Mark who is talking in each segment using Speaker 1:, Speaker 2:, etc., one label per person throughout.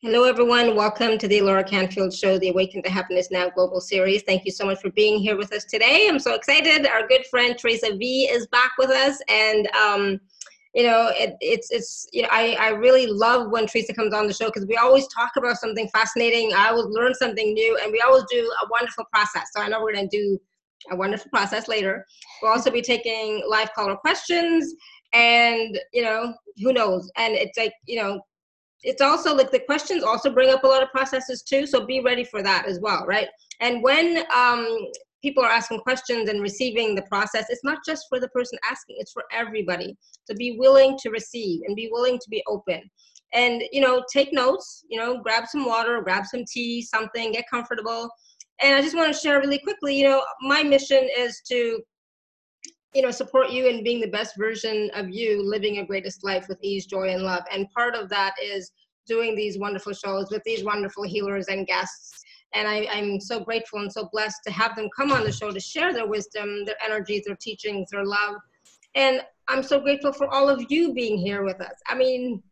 Speaker 1: Hello, everyone. Welcome to the Alara Canfield Show, the Awaken to Happiness Now Global Series. Thank you so much for being here with us today. I'm so excited. Our good friend Theresa Vee is back with us, and um, you know, it, it's it's you know, I I really love when Theresa comes on the show because we always talk about something fascinating. I always learn something new, and we always do a wonderful process. So I know we're going to do a wonderful process later. We'll also be taking live caller questions, and you know, who knows? And it's like you know it's also like the questions also bring up a lot of processes too so be ready for that as well right? And when um, people are asking questions and receiving the process it's not just for the person asking it's for everybody to be willing to receive and be willing to be open. And you know take notes you know grab some water grab some tea something get comfortable. And i just want to share really quickly you know my mission is to you know support you in being the best version of you living your greatest life with ease joy and love. And part of that is doing these wonderful shows with these wonderful healers and guests. And I, i'm so grateful and so blessed to have them come on the show to share their wisdom their energies their teachings their love. And i'm so grateful for all of you being here with us. I mean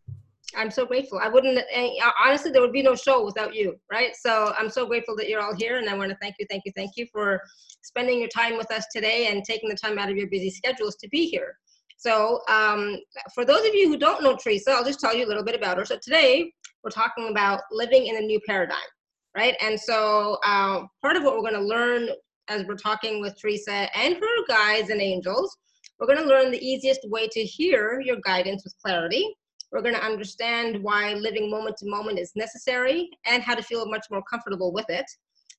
Speaker 1: I'm so grateful. I wouldn't, eh, honestly, there would be no show without you, right? So I'm so grateful that you're all here. And I want to thank you, thank you, thank you for spending your time with us today and taking the time out of your busy schedules to be here. So um, for those of you who don't know Theresa, I'll just tell you a little bit about her. So today we're talking about living in a new paradigm, right? And so uh, part of what we're going to learn as we're talking with Theresa and her guides and angels, we're going to learn the easiest way to hear your guidance with clarity we're going to understand why living moment to moment is necessary and how to feel much more comfortable with it,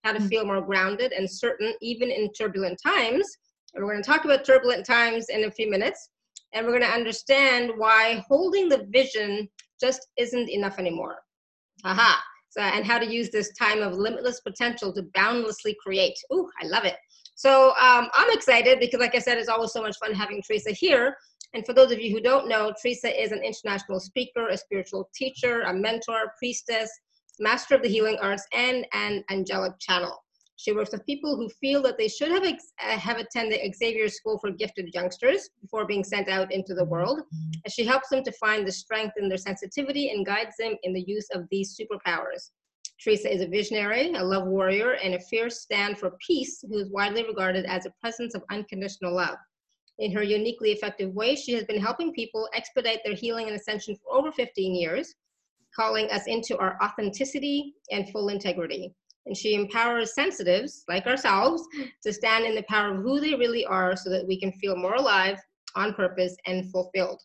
Speaker 1: how to mm. feel more grounded and certain even in turbulent times. And we're going to talk about turbulent times in a few minutes. And we're going to understand why holding the vision just isn't enough anymore. Aha. So, and how to use this time of limitless potential to boundlessly create. Ooh, I love it. So um, I'm excited because, like I said, it's always so much fun having Theresa here. And for those of you who don't know, Theresa is an international speaker, a spiritual teacher, a mentor, priestess, master of the healing arts, and an angelic channel. She works with people who feel that they should have, ex- uh, have attended Xavier School for Gifted Youngsters before being sent out into the world. And she helps them to find the strength in their sensitivity and guides them in the use of these superpowers. Theresa is a visionary, a love warrior, and a fierce stand for peace who is widely regarded as a presence of unconditional love. In her uniquely effective way, she has been helping people expedite their healing and ascension for over 15 years, calling us into our authenticity and full integrity. And she empowers sensitives like ourselves to stand in the power of who they really are so that we can feel more alive, on purpose, and fulfilled.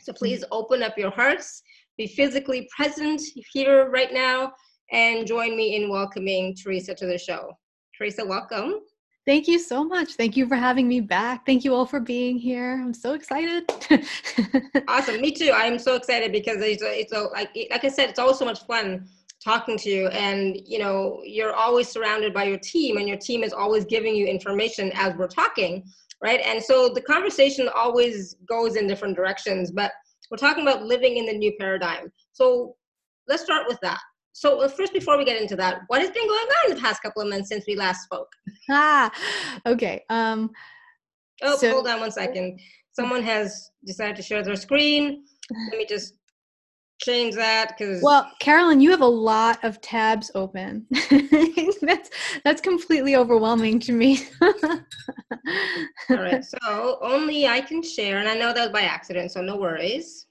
Speaker 1: So please open up your hearts, be physically present here right now, and join me in welcoming Theresa to the show. Theresa, welcome.
Speaker 2: Thank you so much. Thank you for having me back. Thank you all for being here. I'm so excited.
Speaker 1: awesome. Me too. I'm so excited because it's a, it's a, like like I said, it's always so much fun talking to you and you know you're always surrounded by your team and your team is always giving you information as we're talking right and so the conversation always goes in different directions but we're talking about living in the new paradigm so let's start with that so first before we get into that what has been going on in the past couple of months since we last spoke?
Speaker 2: Ah okay um
Speaker 1: oh so, hold on one second. Someone has decided to share their screen. Let me just change that because
Speaker 2: well carolyn you have a lot of tabs open. That's that's completely overwhelming to me.
Speaker 1: All right so only i can share and i know that was by accident so no worries.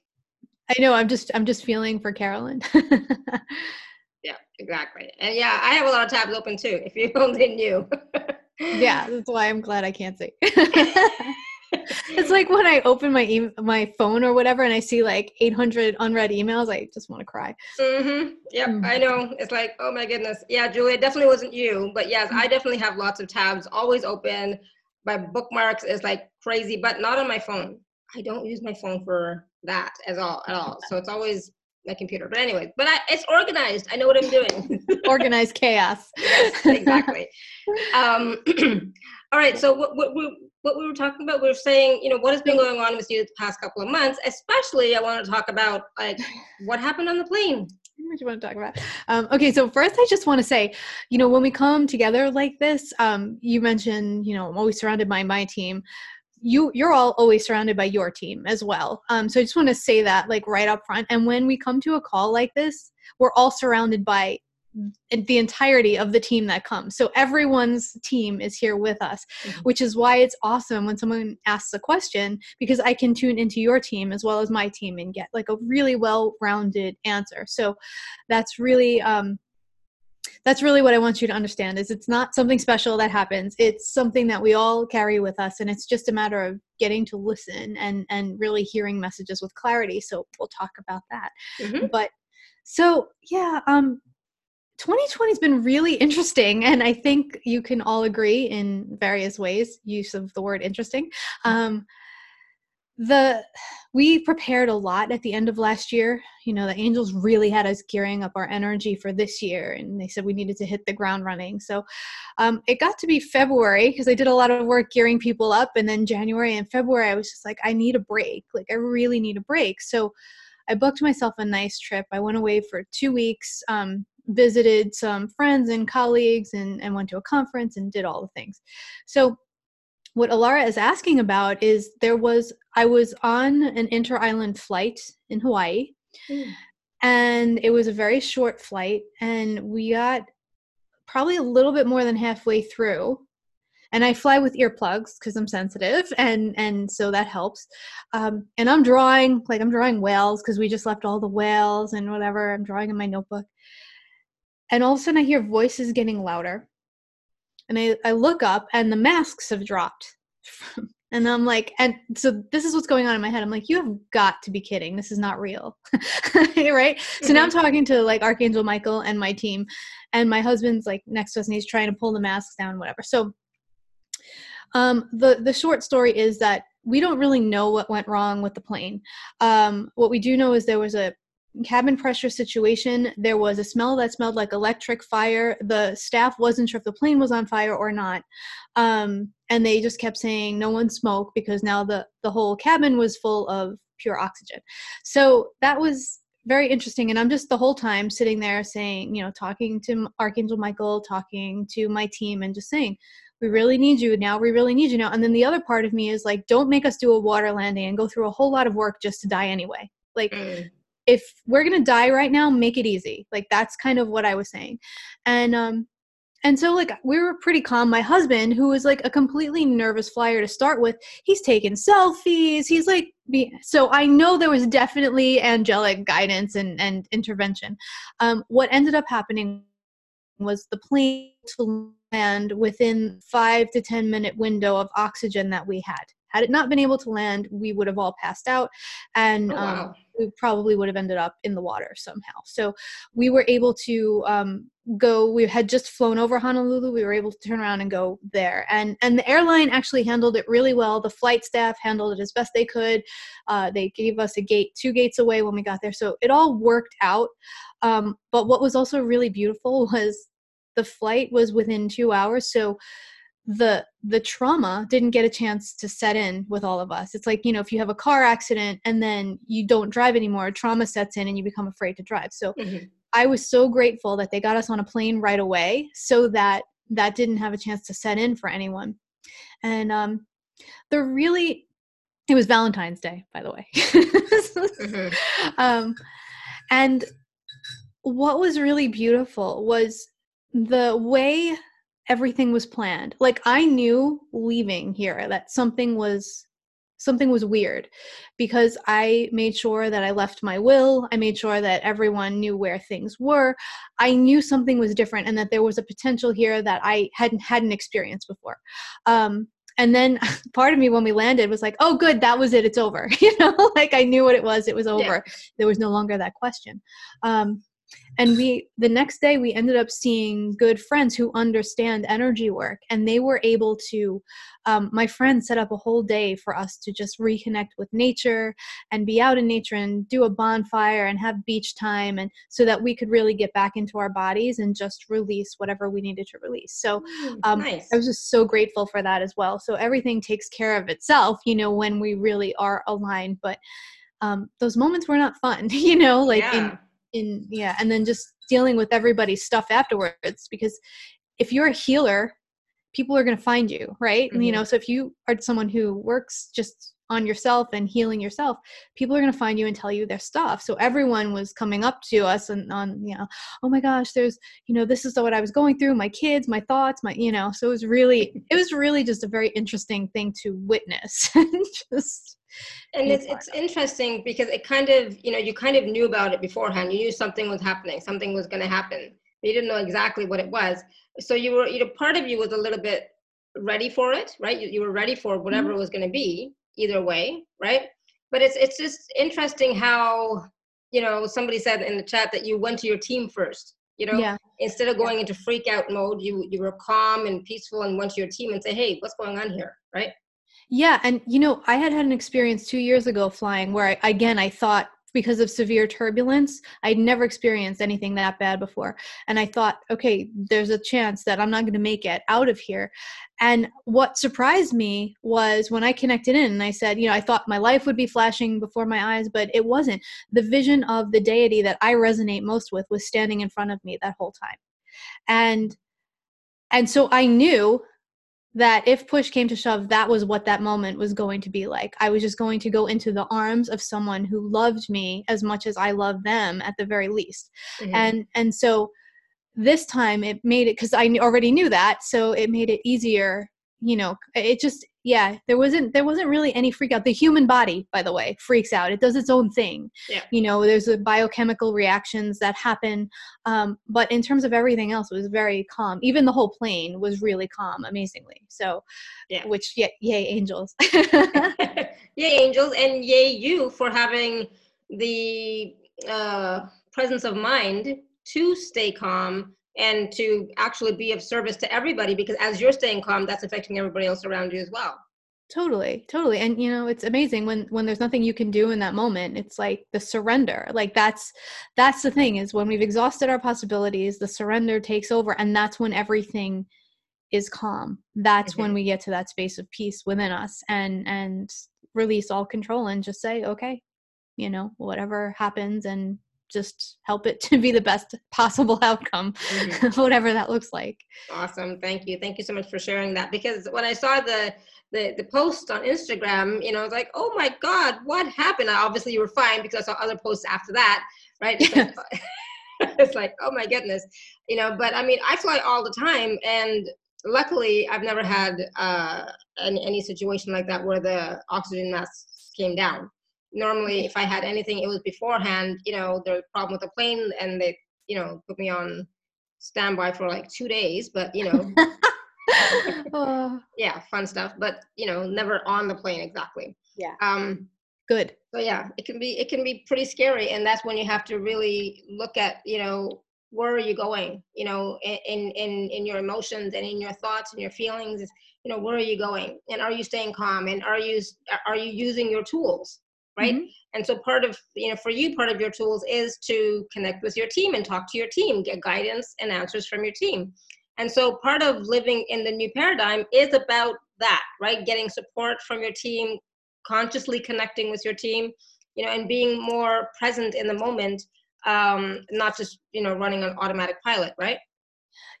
Speaker 2: I know i'm just i'm just feeling for carolyn
Speaker 1: exactly. And yeah, I have a lot of tabs open too, if you only knew.
Speaker 2: yeah, that's why I'm glad I can't see. it's like when I open my e- my phone or whatever and I see like 800 unread emails, I just want to cry.
Speaker 1: Mm-hmm. Yep, mm-hmm. I know. It's like, oh my goodness. Yeah, Julia, definitely wasn't you, but yes, I definitely have lots of tabs always open. My bookmarks is like crazy, but not on my phone. I don't use my phone for that at all at all. So it's always my computer. But anyway, but I, it's organized. I know what I'm doing.
Speaker 2: organized chaos.
Speaker 1: yes, exactly. Um, all right. So what, what, we, what we were talking about, we were saying, you know, what has been going on with you the past couple of months. Especially, I want to talk about like what happened on the plane.
Speaker 2: What you want to talk about? Um, okay, so first, I just want to say, you know, when we come together like this, um, you mentioned, you know, I'm always surrounded by my team you you're all always surrounded by your team as well um, so i just want to say that like right up front and when we come to a call like this we're all surrounded by the entirety of the team that comes. So everyone's team is here with us, mm-hmm. which is why it's awesome when someone asks a question because I can tune into your team as well as my team and get like a really well-rounded answer. So that's really um that's really what I want you to understand is it's not something special that happens. It's something that we all carry with us and it's just a matter of getting to listen and and really hearing messages with clarity. So we'll talk about that. Mm-hmm. But so yeah, um 2020 has been really interesting and i think you can all agree in various ways use of the word interesting um, the we prepared a lot at the end of last year. You know the angels really had us gearing up our energy for this year and they said we needed to hit the ground running. So um, it got to be february because i did a lot of work gearing people up and then january and february i was just like i need a break. Like i really need a break. So i booked myself a nice trip. I went away for two weeks um, visited some friends and colleagues and, and went to a conference and did all the things. So what Alara is asking about is there was I was on an inter-island flight in Hawaii. Mm. And it was a very short flight and we got probably a little bit more than halfway through and I fly with earplugs because I'm sensitive, and and so that helps. Um, and I'm drawing like I'm drawing whales because we just left all the whales and whatever. I'm drawing in my notebook, and all of a sudden I hear voices getting louder. And I, I look up and the masks have dropped. and I'm like, and so this is what's going on in my head. I'm like, you have got to be kidding. This is not real. right? Mm-hmm. So now I'm mm-hmm. talking to like Archangel Michael and my team. And my husband's like next to us and he's trying to pull the masks down, whatever. So um, the the short story is that we don't really know what went wrong with the plane. Um, what we do know is there was a cabin pressure situation there was a smell that smelled like electric fire. The staff wasn't sure if the plane was on fire or not. Um, and they just kept saying no one smoke because now the the whole cabin was full of pure oxygen. So that was very interesting. And i'm just the whole time sitting there saying you know talking to archangel michael talking to my team and just saying we really need you now. We really need you now. And then the other part of me is like don't make us do a water landing and go through a whole lot of work just to die anyway. Like mm if we're gonna die right now make it easy. Like that's kind of what i was saying. And um and so like we were pretty calm. My husband who was like a completely nervous flyer to start with he's taking selfies. He's like so i know there was definitely angelic guidance and and intervention. Um what ended up happening was the plane to land within five to ten minute window of oxygen that we had had it not been able to land, we would have all passed out and oh, wow. um, we probably would have ended up in the water somehow. So we were able to um, go, we had just flown over Honolulu. We were able to turn around and go there. And, and the airline actually handled it really well. The flight staff handled it as best they could. Uh, they gave us a gate, two gates away when we got there. So it all worked out. Um, but what was also really beautiful was the flight was within two hours. So the the trauma didn't get a chance to set in with all of us it's like you know if you have a car accident and then you don't drive anymore trauma sets in and you become afraid to drive so mm-hmm. i was so grateful that they got us on a plane right away so that that didn't have a chance to set in for anyone and um the really it was valentine's day by the way mm-hmm. um and what was really beautiful was the way everything was planned. Like I knew leaving here that something was something was weird because I made sure that I left my will. I made sure that everyone knew where things were. I knew something was different and that there was a potential here that I hadn't hadn't experienced before. Um, and then part of me when we landed was like, "Oh, good, that was it. It's over." you know, like I knew what it was. It was over. Yeah. There was no longer that question. Um, and we the next day we ended up seeing good friends who understand energy work and they were able to um, my friend set up a whole day for us to just reconnect with nature and be out in nature and do a bonfire and have beach time and so that we could really get back into our bodies and just release whatever we needed to release so mm, um, nice. i was just so grateful for that as well so everything takes care of itself you know when we really are aligned but um, those moments were not fun you know like yeah. in in yeah and then just dealing with everybody's stuff afterwards because if you're a healer people are going to find you right mm-hmm. you know so if you are someone who works just on yourself and healing yourself people are going to find you and tell you their stuff so everyone was coming up to us and on you know oh my gosh there's you know this is what i was going through my kids my thoughts my you know so it was really it was really just a very interesting thing to witness just
Speaker 1: and it's, it's interesting because it kind of you know you kind of knew about it beforehand. You knew something was happening something was going to happen. You didn't know exactly what it was. So you were you know part of you was a little bit ready for it right? You, you were ready for whatever mm-hmm. it was going to be either way right? But it's it's just interesting how you know somebody said in the chat that you went to your team first you know? Yeah. instead of going yeah. into freak out mode you you were calm and peaceful and went to your team and say hey what's going on here? Right
Speaker 2: yeah and you know i had had an experience two years ago flying where I, again i thought because of severe turbulence. I'd never experienced anything that bad before. And I thought, okay, there's a chance that I'm not going to make it out of here. And what surprised me was when I connected in and I said, you know, I thought my life would be flashing before my eyes, but it wasn't. The vision of the deity that I resonate most with was standing in front of me that whole time. And and so I knew that if push came to shove that was what that moment was going to be like i was just going to go into the arms of someone who loved me as much as i loved them at the very least mm-hmm. and and so this time it made it because i already knew that so it made it easier you know it just yeah there wasn't there wasn't really any freak out. The human body by the way freaks out. It does its own thing. Yeah. you know there's the biochemical reactions that happen um, but in terms of everything else it was very calm. Even the whole plane was really calm amazingly. So yeah. which yeah yay angels.
Speaker 1: Yay angels and yay you for having the uh, presence of mind to stay calm and to actually be of service to everybody because as you're staying calm that's affecting everybody else around you as well
Speaker 2: totally totally and you know it's amazing when when there's nothing you can do in that moment it's like the surrender like that's that's the thing is when we've exhausted our possibilities the surrender takes over and that's when everything is calm that's mm-hmm. when we get to that space of peace within us and and release all control and just say okay you know whatever happens and just help it to be the best possible outcome mm-hmm. whatever that looks like.
Speaker 1: Awesome. Thank you. Thank you so much for sharing that. Because when i saw the the, the post on instagram you know i was like oh my god what happened? Obviously you were fine because i saw other posts after that right? It's, yes. like, it's like oh my goodness you know but i mean i fly all the time and luckily i've never had uh, any, any situation like that where the oxygen mask came down normally if I had anything, it was beforehand, you know, the problem with the plane and they, you know, put me on standby for like two days, but you know, oh. yeah, fun stuff, but you know, never on the plane exactly.
Speaker 2: Yeah. Um, good.
Speaker 1: So yeah, it can be, it can be pretty scary. And that's when you have to really look at, you know, where are you going, you know, in, in, in your emotions and in your thoughts and your feelings, you know, where are you going and are you staying calm and are you, are you using your tools? Right? Mm-hmm. and so part of you know for you part of your tools is to connect with your team and talk to your team get guidance and answers from your team. And so part of living in the new paradigm is about that right? Getting support from your team consciously connecting with your team you know and being more present in the moment um not just you know running on automatic pilot right?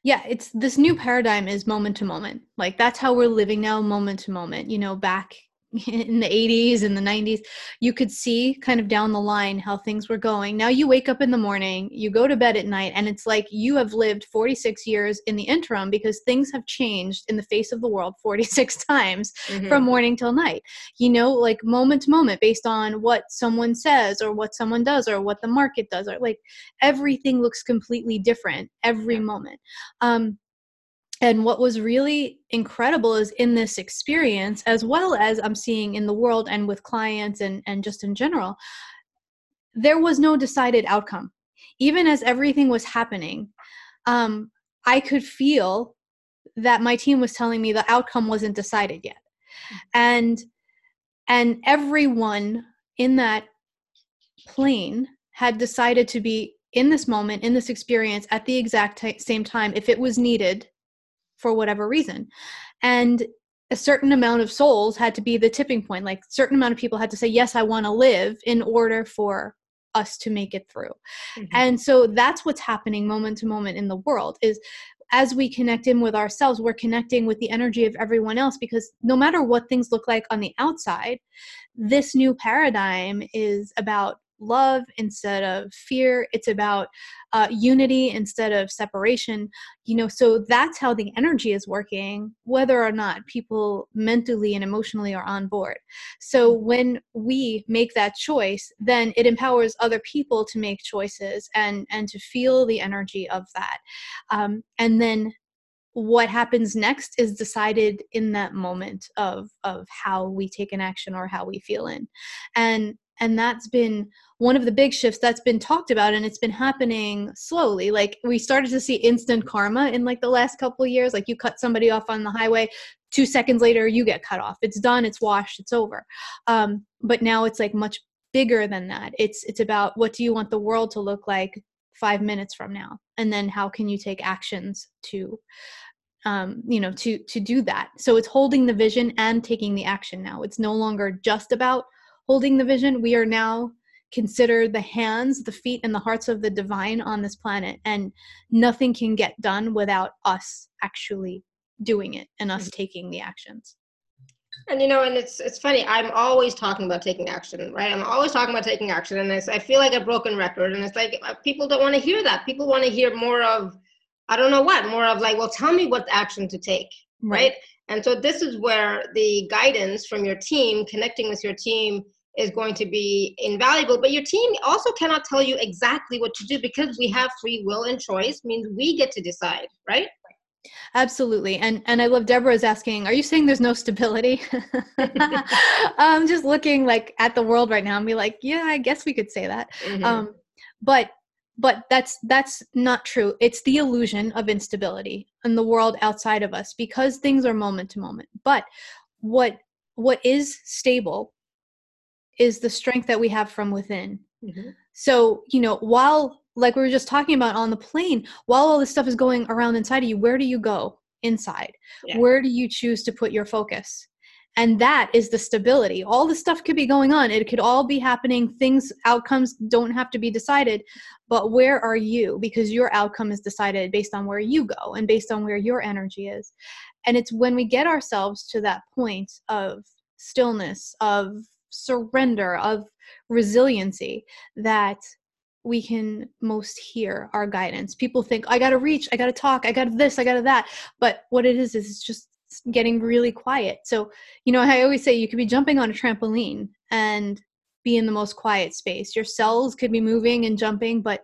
Speaker 2: Yeah it's this new paradigm is moment to moment. Like that's how we're living now moment to moment you know back in the 80s and the 90s you could see kind of down the line how things were going now you wake up in the morning you go to bed at night and it's like you have lived 46 years in the interim because things have changed in the face of the world 46 times mm-hmm. from morning till night you know like moment to moment based on what someone says or what someone does or what the market does or like everything looks completely different every yeah. moment um and what was really incredible is in this experience, as well as I'm seeing in the world and with clients and, and just in general, there was no decided outcome. Even as everything was happening, um, I could feel that my team was telling me the outcome wasn't decided yet. And and everyone in that plane had decided to be in this moment in this experience at the exact t- same time if it was needed for whatever reason and a certain amount of souls had to be the tipping point like certain amount of people had to say yes i want to live in order for us to make it through mm-hmm. and so that's what's happening moment to moment in the world is as we connect in with ourselves, we're connecting with the energy of everyone else because no matter what things look like on the outside, this new paradigm is about love instead of fear. It's about uh, unity instead of separation. You know so that's how the energy is working whether or not people mentally and emotionally are on board. So when we make that choice then it empowers other people to make choices and and to feel the energy of that. Um, and then what happens next is decided in that moment of of how we take an action or how we feel in. And and that's been one of the big shifts that's been talked about and it's been happening slowly. Like we started to see instant karma in like the last couple years. Like you cut somebody off on the highway two seconds later you get cut off. It's done it's washed it's over. Um, but now it's like much bigger than that. It's it's about what do you want the world to look like five minutes from now? And then how can you take actions to um, you know to to do that? So it's holding the vision and taking the action now. It's no longer just about holding the vision, we are now considered the hands, the feet, and the hearts of the divine on this planet. And nothing can get done without us actually doing it and us mm-hmm. taking the actions.
Speaker 1: And you know, and it's it's funny. I'm always talking about taking action, right? I'm always talking about taking action, and I feel like a broken record. And it's like uh, people don't want to hear that. People want to hear more of, I don't know what, more of like, well, tell me what action to take, right? right? And so this is where the guidance from your team, connecting with your team, is going to be invaluable. But your team also cannot tell you exactly what to do because we have free will and choice means we get to decide, right?
Speaker 2: Absolutely. And and I love Deborah's asking, are you saying there's no stability? I'm just looking like at the world right now and be like, yeah, I guess we could say that. Mm-hmm. Um, but but that's that's not true it's the illusion of instability in the world outside of us because things are moment to moment but what what is stable is the strength that we have from within. Mm-hmm. so you know while like we were just talking about on the plane while all this stuff is going around inside of you where do you go inside? Yeah. where do you choose to put your focus? And that is the stability. All the stuff could be going on. It could all be happening. Things outcomes don't have to be decided. But where are you? Because your outcome is decided based on where you go and based on where your energy is. And it's when we get ourselves to that point of stillness of surrender of resiliency that we can most hear our guidance people think i gotta reach i gotta talk i gotta this i gotta that but what it is is it's just getting really quiet. So, you know, I always say you could be jumping on a trampoline and be in the most quiet space. Your cells could be moving and jumping, but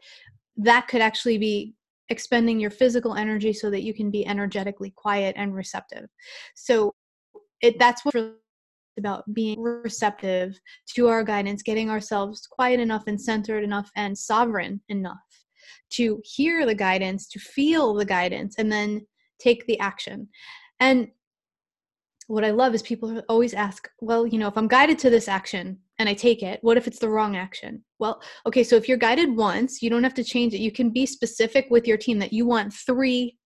Speaker 2: that could actually be expending your physical energy so that you can be energetically quiet and receptive. So, it that's what about being receptive to our guidance, getting ourselves quiet enough and centered enough and sovereign enough to hear the guidance, to feel the guidance, and then take the action. And what I love is people always ask, well, you know, if I'm guided to this action and I take it, what if it's the wrong action? Well, okay, so if you're guided once, you don't have to change it. You can be specific with your team that you want three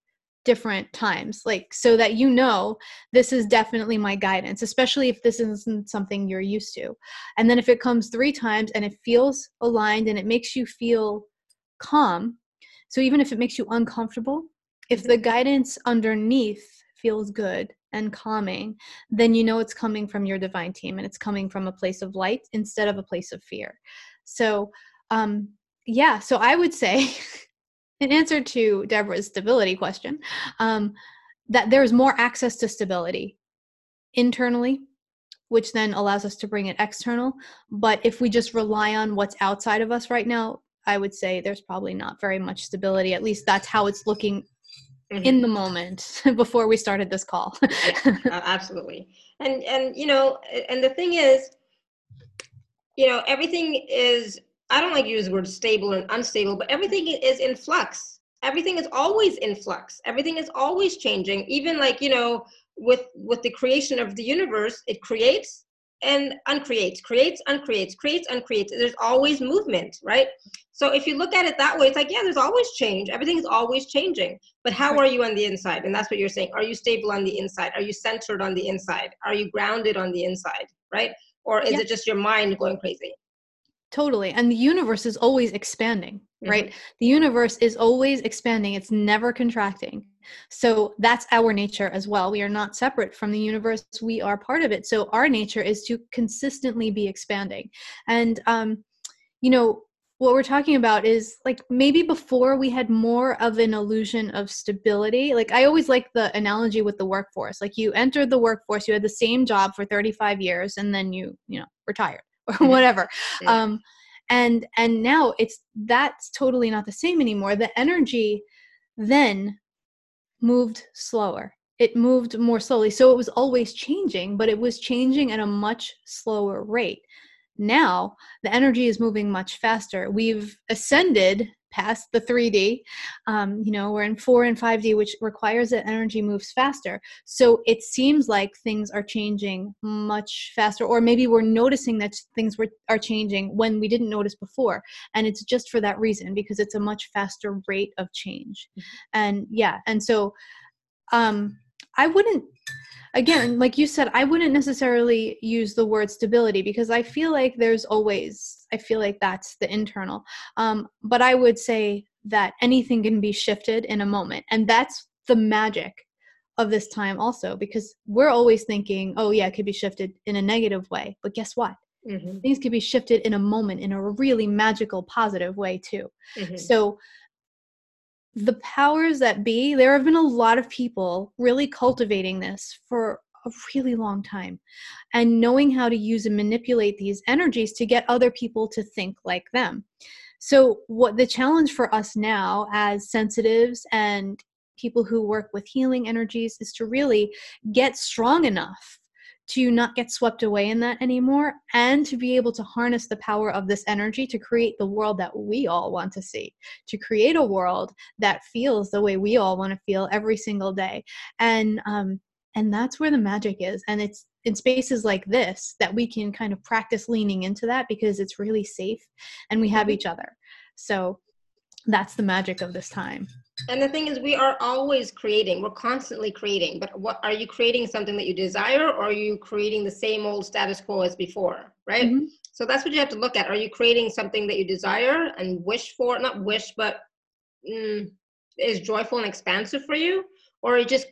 Speaker 2: different times, like so that you know this is definitely my guidance, especially if this isn't something you're used to. And then if it comes three times and it feels aligned and it makes you feel calm, so even if it makes you uncomfortable, if the guidance underneath feels good and calming, then you know it's coming from your divine team and it's coming from a place of light instead of a place of fear. So, um, yeah, so I would say, in answer to Deborah's stability question, um, that there's more access to stability internally, which then allows us to bring it external. But if we just rely on what's outside of us right now, I would say there's probably not very much stability. At least that's how it's looking mm-hmm. in the moment before we started this call.
Speaker 1: yeah, absolutely. And and you know, and the thing is, you know, everything is I don't like to use the word stable and unstable, but everything is in flux. Everything is always in flux. Everything is always changing. Even like, you know, with with the creation of the universe, it creates and uncreates, creates, uncreates, creates, uncreates. There's always movement, right? So if you look at it that way, it's like, yeah, there's always change. Everything is always changing. But how are you on the inside? And that's what you're saying. Are you stable on the inside? Are you centered on the inside? Are you grounded on the inside? Right? Or is yeah. it just your mind going crazy?
Speaker 2: Totally. And the universe is always expanding, mm-hmm. right? The universe is always expanding. It's never contracting. So that's our nature as well. We are not separate from the universe. We are part of it. So our nature is to consistently be expanding. And, um, you know, what we're talking about is like maybe before we had more of an illusion of stability. Like I always like the analogy with the workforce. Like you entered the workforce, you had the same job for 35 years and then you, you know, retired or whatever. Yeah. Um, and and now it's that's totally not the same anymore. The energy then moved slower. It moved more slowly. So it was always changing, but it was changing at a much slower rate. Now the energy is moving much faster. We've ascended past the 3D. Um, you know, we're in 4 and 5D, which requires that energy moves faster. So it seems like things are changing much faster, or maybe we're noticing that things were, are changing when we didn't notice before. And it's just for that reason, because it's a much faster rate of change. Mm-hmm. And yeah, and so um, I wouldn't again, like you said, I wouldn't necessarily use the word stability because I feel like there's always, I feel like that's the internal. Um, but I would say that anything can be shifted in a moment. And that's the magic of this time also because we're always thinking, oh, yeah, it could be shifted in a negative way. But guess what? Mm-hmm. Things can be shifted in a moment in a really magical, positive way too. Mm-hmm. So the powers that be, there have been a lot of people really cultivating this for a really long time and knowing how to use and manipulate these energies to get other people to think like them. So, what the challenge for us now as sensitives and people who work with healing energies is to really get strong enough to not get swept away in that anymore and to be able to harness the power of this energy to create the world that we all want to see to create a world that feels the way we all want to feel every single day. And um and that's where the magic is and it's in spaces like this that we can kind of practice leaning into that because it's really safe and we have each other. So that's the magic of this time
Speaker 1: and the thing is we are always creating. We're constantly creating. But what are you creating something that you desire or are you creating the same old status quo as before right? Mm-hmm. so that's what you have to look at. Are you creating something that you desire and wish for not wish but mm, is joyful and expansive for you? Or are you just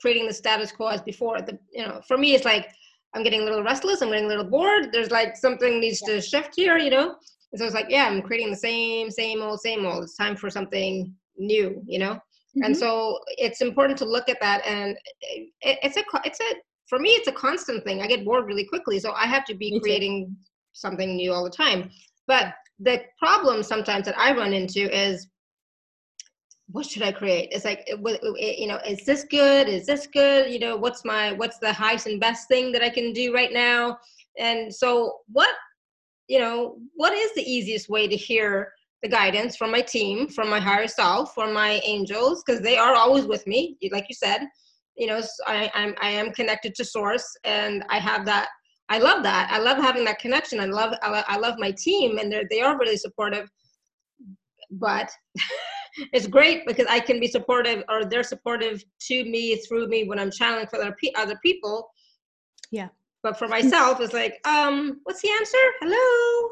Speaker 1: creating the status quo as before? The you know for me it's like i'm getting a little restless i'm getting a little bored. There's like something needs yeah. to shift here you know? And so it's like yeah i'm creating the same same old same old. It's time for something new you know? Mm-hmm. and so it's important to look at that and it, it's a it's a for me it's a constant thing. I get bored really quickly so i have to be me creating too. something new all the time. But the problem sometimes that i run into is what should i create? It's like you know is this good? Is this good? You know what's my what's the highest and best thing that i can do right now? And so what you know what is the easiest way to hear the guidance from my team, from my higher self, from my angels, because they are always with me. Like you said, you know, I, I'm I am connected to source, and I have that. I love that. I love having that connection. I love I love my team, and they they are really supportive. But it's great because I can be supportive, or they're supportive to me through me when I'm channeling for other other people.
Speaker 2: Yeah.
Speaker 1: But for myself, it's like, um, what's the answer? Hello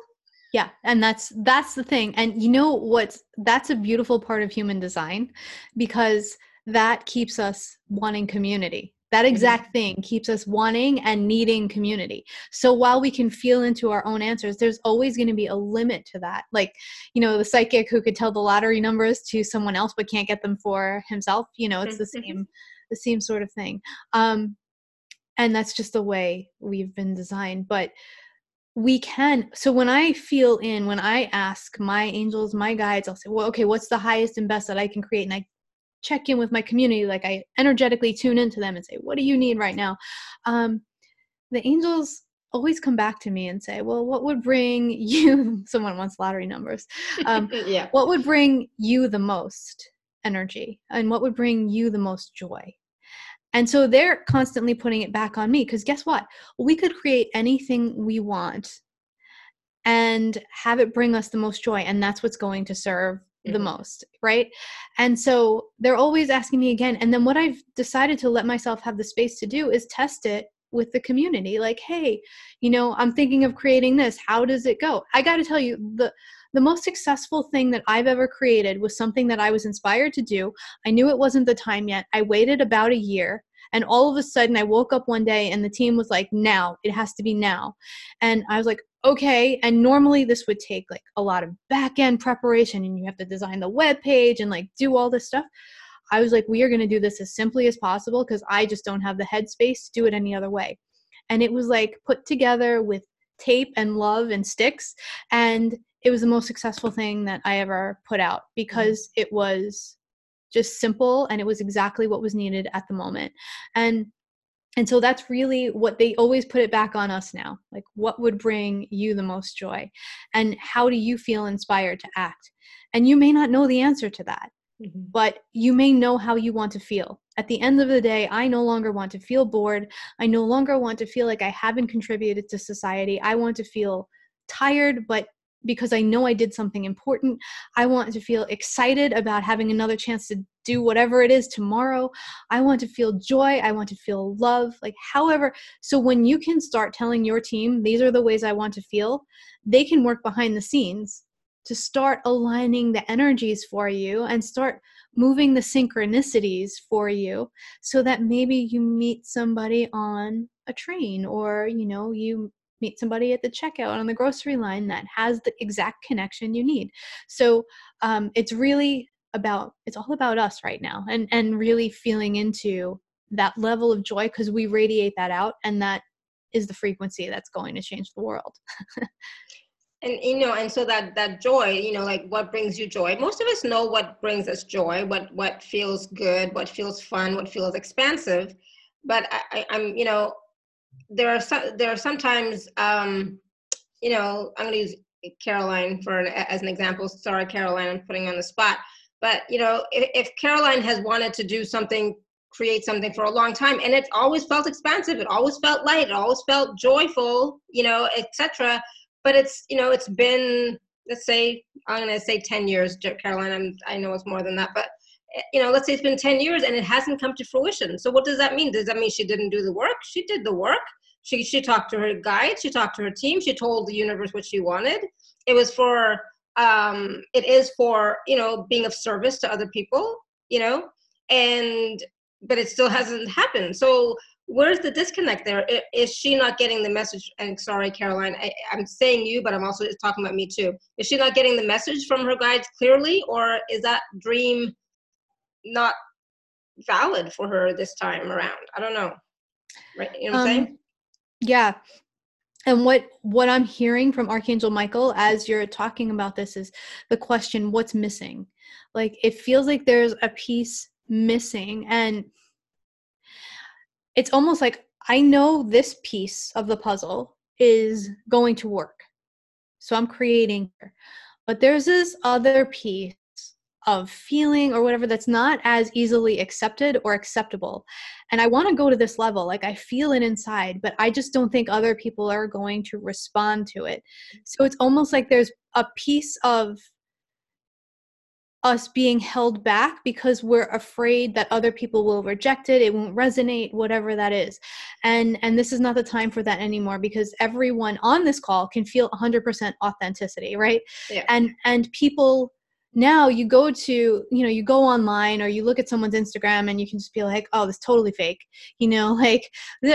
Speaker 2: yeah and that's that's the thing and you know what's that's a beautiful part of human design because that keeps us wanting community that mm-hmm. exact thing keeps us wanting and needing community so while we can feel into our own answers there's always going to be a limit to that like you know the psychic who could tell the lottery numbers to someone else but can't get them for himself you know it's the mm-hmm. same the same sort of thing um and that's just the way we've been designed but we can so when i feel in when i ask my angels my guides i'll say well okay what's the highest and best that i can create? And i check in with my community like i energetically tune into them and say what do you need right now? Um, the angels always come back to me and say well what would bring you someone wants lottery numbers um, yeah. what would bring you the most energy? And what would bring you the most joy and so they're constantly putting it back on me because guess what? We could create anything we want and have it bring us the most joy. And that's what's going to serve mm-hmm. the most, right? And so they're always asking me again. And then what I've decided to let myself have the space to do is test it with the community like hey you know i'm thinking of creating this how does it go i got to tell you the the most successful thing that I've ever created was something that I was inspired to do. I knew it wasn't the time yet. I waited about a year. And all of a sudden, I woke up one day and the team was like, now, it has to be now. And I was like, okay. And normally this would take like a lot of back end preparation and you have to design the web page and like do all this stuff. I was like, we are going to do this as simply as possible because I just don't have the headspace to do it any other way. And it was like put together with tape and love and sticks. And it was the most successful thing that I ever put out because it was just simple and it was exactly what was needed at the moment. And and so that's really what they always put it back on us now. Like what would bring you the most joy? And how do you feel inspired to act? And you may not know the answer to that. Mm-hmm. But you may know how you want to feel. At the end of the day, I no longer want to feel bored. I no longer want to feel like I haven't contributed to society. I want to feel tired, but because I know I did something important. I want to feel excited about having another chance to do whatever it is tomorrow. I want to feel joy. I want to feel love. Like, however, so when you can start telling your team, these are the ways I want to feel, they can work behind the scenes to start aligning the energies for you and start moving the synchronicities for you so that maybe you meet somebody on a train or you know you meet somebody at the checkout on the grocery line that has the exact connection you need. So um, it's really about it's all about us right now and and really feeling into that level of joy because we radiate that out and that is the frequency that's going to change the world.
Speaker 1: And you know and so that that joy you know like what brings you joy? Most of us know what brings us joy what what feels good what feels fun what feels expansive but I, i'm you know there are some there are sometimes um you know i'm going to use caroline for an, as an example. Sorry caroline i'm putting on the spot. But you know if, if caroline has wanted to do something create something for a long time and it always felt expansive it always felt light it always felt joyful you know etc but it's you know it's been let's say i'm going to say 10 years caroline I'm, i know it's more than that but you know let's say it's been 10 years and it hasn't come to fruition. So what does that mean? Does that mean she didn't do the work? She did the work. She, she talked to her guide. She talked to her team. She told the universe what she wanted. It was for um it is for you know being of service to other people you know and but it still hasn't happened. So where's the disconnect there? Is she not getting the message? And sorry, Caroline, I, am saying you, but I'm also talking about me too. Is she not getting the message from her guides clearly, or is that dream not valid for her this time around? I don't know. Right? You know what um, I'm saying?
Speaker 2: Yeah. And what what I'm hearing from Archangel Michael as you're talking about this is the question, what's missing? Like it feels like there's a piece missing and it's almost like I know this piece of the puzzle is going to work. So I'm creating, but there's this other piece of feeling or whatever that's not as easily accepted or acceptable. And I want to go to this level. Like I feel it inside, but I just don't think other people are going to respond to it. So it's almost like there's a piece of us being held back because we're afraid that other people will reject it it won't resonate whatever that is and and this is not the time for that anymore because everyone on this call can feel 100% authenticity right yeah. and and people now you go to you know you go online or you look at someone's instagram and you can just be like oh this totally fake you know like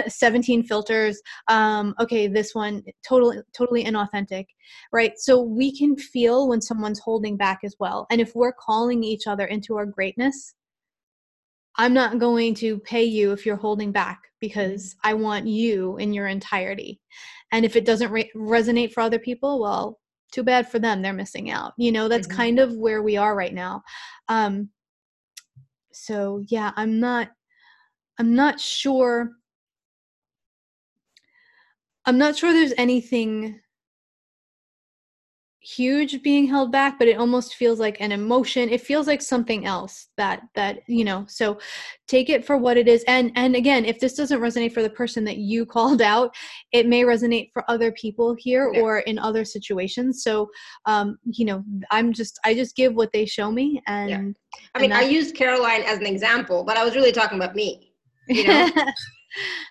Speaker 2: 17 filters? Um okay this one totally totally inauthentic right? So we can feel when someone's holding back as well. And if we're calling each other into our greatness i'm not going to pay you if you're holding back because i want you in your entirety. And if it doesn't re- resonate for other people well too bad for them they're missing out you know that's mm-hmm. kind of where we are right now um so yeah i'm not i'm not sure i'm not sure there's anything huge being held back but it almost feels like an emotion it feels like something else that that you know so take it for what it is and and again if this doesn't resonate for the person that you called out it may resonate for other people here yeah. or in other situations so um you know i'm just i just give what they show me and yeah.
Speaker 1: i mean i used caroline as an example but i was really talking about me you know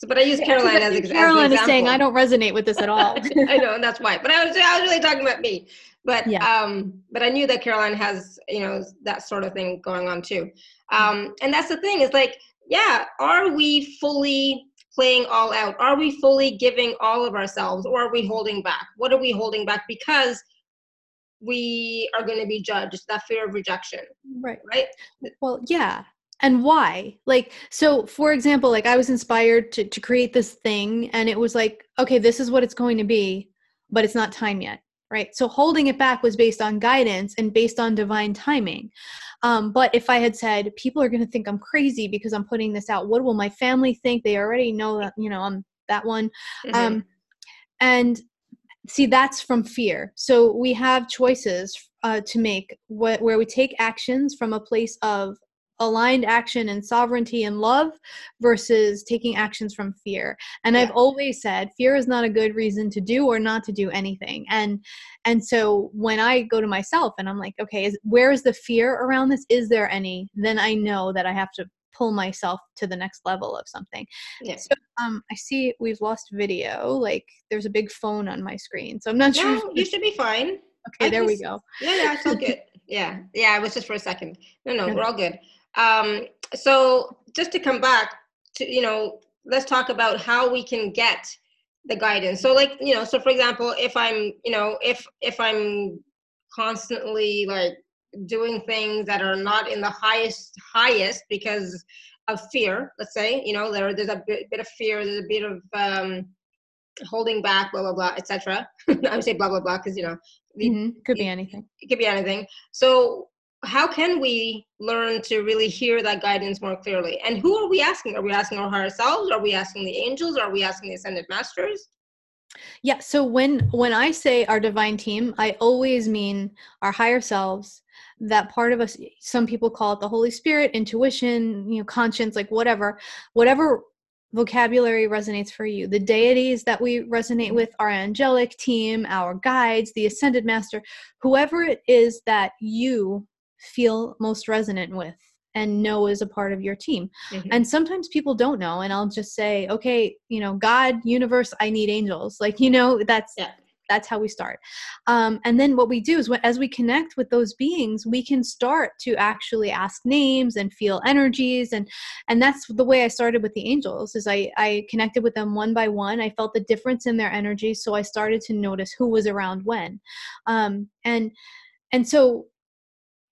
Speaker 1: So, but I use Caroline as, ex-
Speaker 2: Caroline
Speaker 1: as
Speaker 2: is saying I don't resonate with this at all.
Speaker 1: I know, and that's why. But I was I was really talking about me. But
Speaker 2: Yeah.
Speaker 1: um, but I knew that Caroline has you know that sort of thing going on too. Um, and that's the thing is like, yeah, are we fully playing all out? Are we fully giving all of ourselves, or are we holding back? What are we holding back because we are going to be judged? That fear of rejection,
Speaker 2: right.
Speaker 1: right?
Speaker 2: Well, yeah. And why? Like, so for example, like I was inspired to, to create this thing and it was like, okay, this is what it's going to be, but it's not time yet. Right. So holding it back was based on guidance and based on divine timing. Um, but if I had said, people are going to think I'm crazy because I'm putting this out, what will my family think? They already know that, you know, I'm that one.
Speaker 1: Mhm.
Speaker 2: Um, and see, that's from fear. So we have choices uh, to make wh- where we take actions from a place of aligned action and sovereignty and love versus taking actions from fear and i've always said fear is not a good reason to do or not to do anything and and so when i go to myself and i'm like okay is where is the fear around this is there any then i know that i have to pull myself to the next level of something
Speaker 1: Yeah.
Speaker 2: so um i see we've lost video like there's a big phone on my screen so i'm not sure
Speaker 1: no, you should be fine.
Speaker 2: okay
Speaker 1: I
Speaker 2: there we go
Speaker 1: Yeah, yeah, it's all good. yeah, yeah, it was just for a second. No, no,
Speaker 2: Okay.
Speaker 1: we're all good. Um, so just to come back to, you know, let's talk about how we can get the guidance. So like, you know, so for example, if I'm, you know, if if I'm constantly like doing things that are not in the highest highest because of fear, let's say, you know, there there's a bit, bit of fear, there's a bit of um holding back, blah blah blah, etc. I would say blah blah blah because you know
Speaker 2: Mhm, could be anything
Speaker 1: it could be anything. So how can we learn to really hear that guidance more clearly? And who are we asking? Are we asking our higher selves? Are we asking the angels? Are we asking the ascended masters?
Speaker 2: Yeah, so when when I say our divine team, I always mean our higher selves, that part of us some people call it the Holy Spirit, intuition, you know, conscience, like whatever, whatever vocabulary resonates for you. The deities that we resonate with, our angelic team, our guides, the ascended master, whoever it is that you feel most resonant with and know is a part of your team.
Speaker 1: Mhm.
Speaker 2: and sometimes people don't know and i'll just say okay you know god universe i need angels. Like you know that's
Speaker 1: Yeah.
Speaker 2: that's how we start. Um, and then what we do is as we connect with those beings we can start to actually ask names and feel energies and and that's the way i started with the angels is i i connected with them one by one. I felt the difference in their energy so i started to notice who was around when. Um, and and so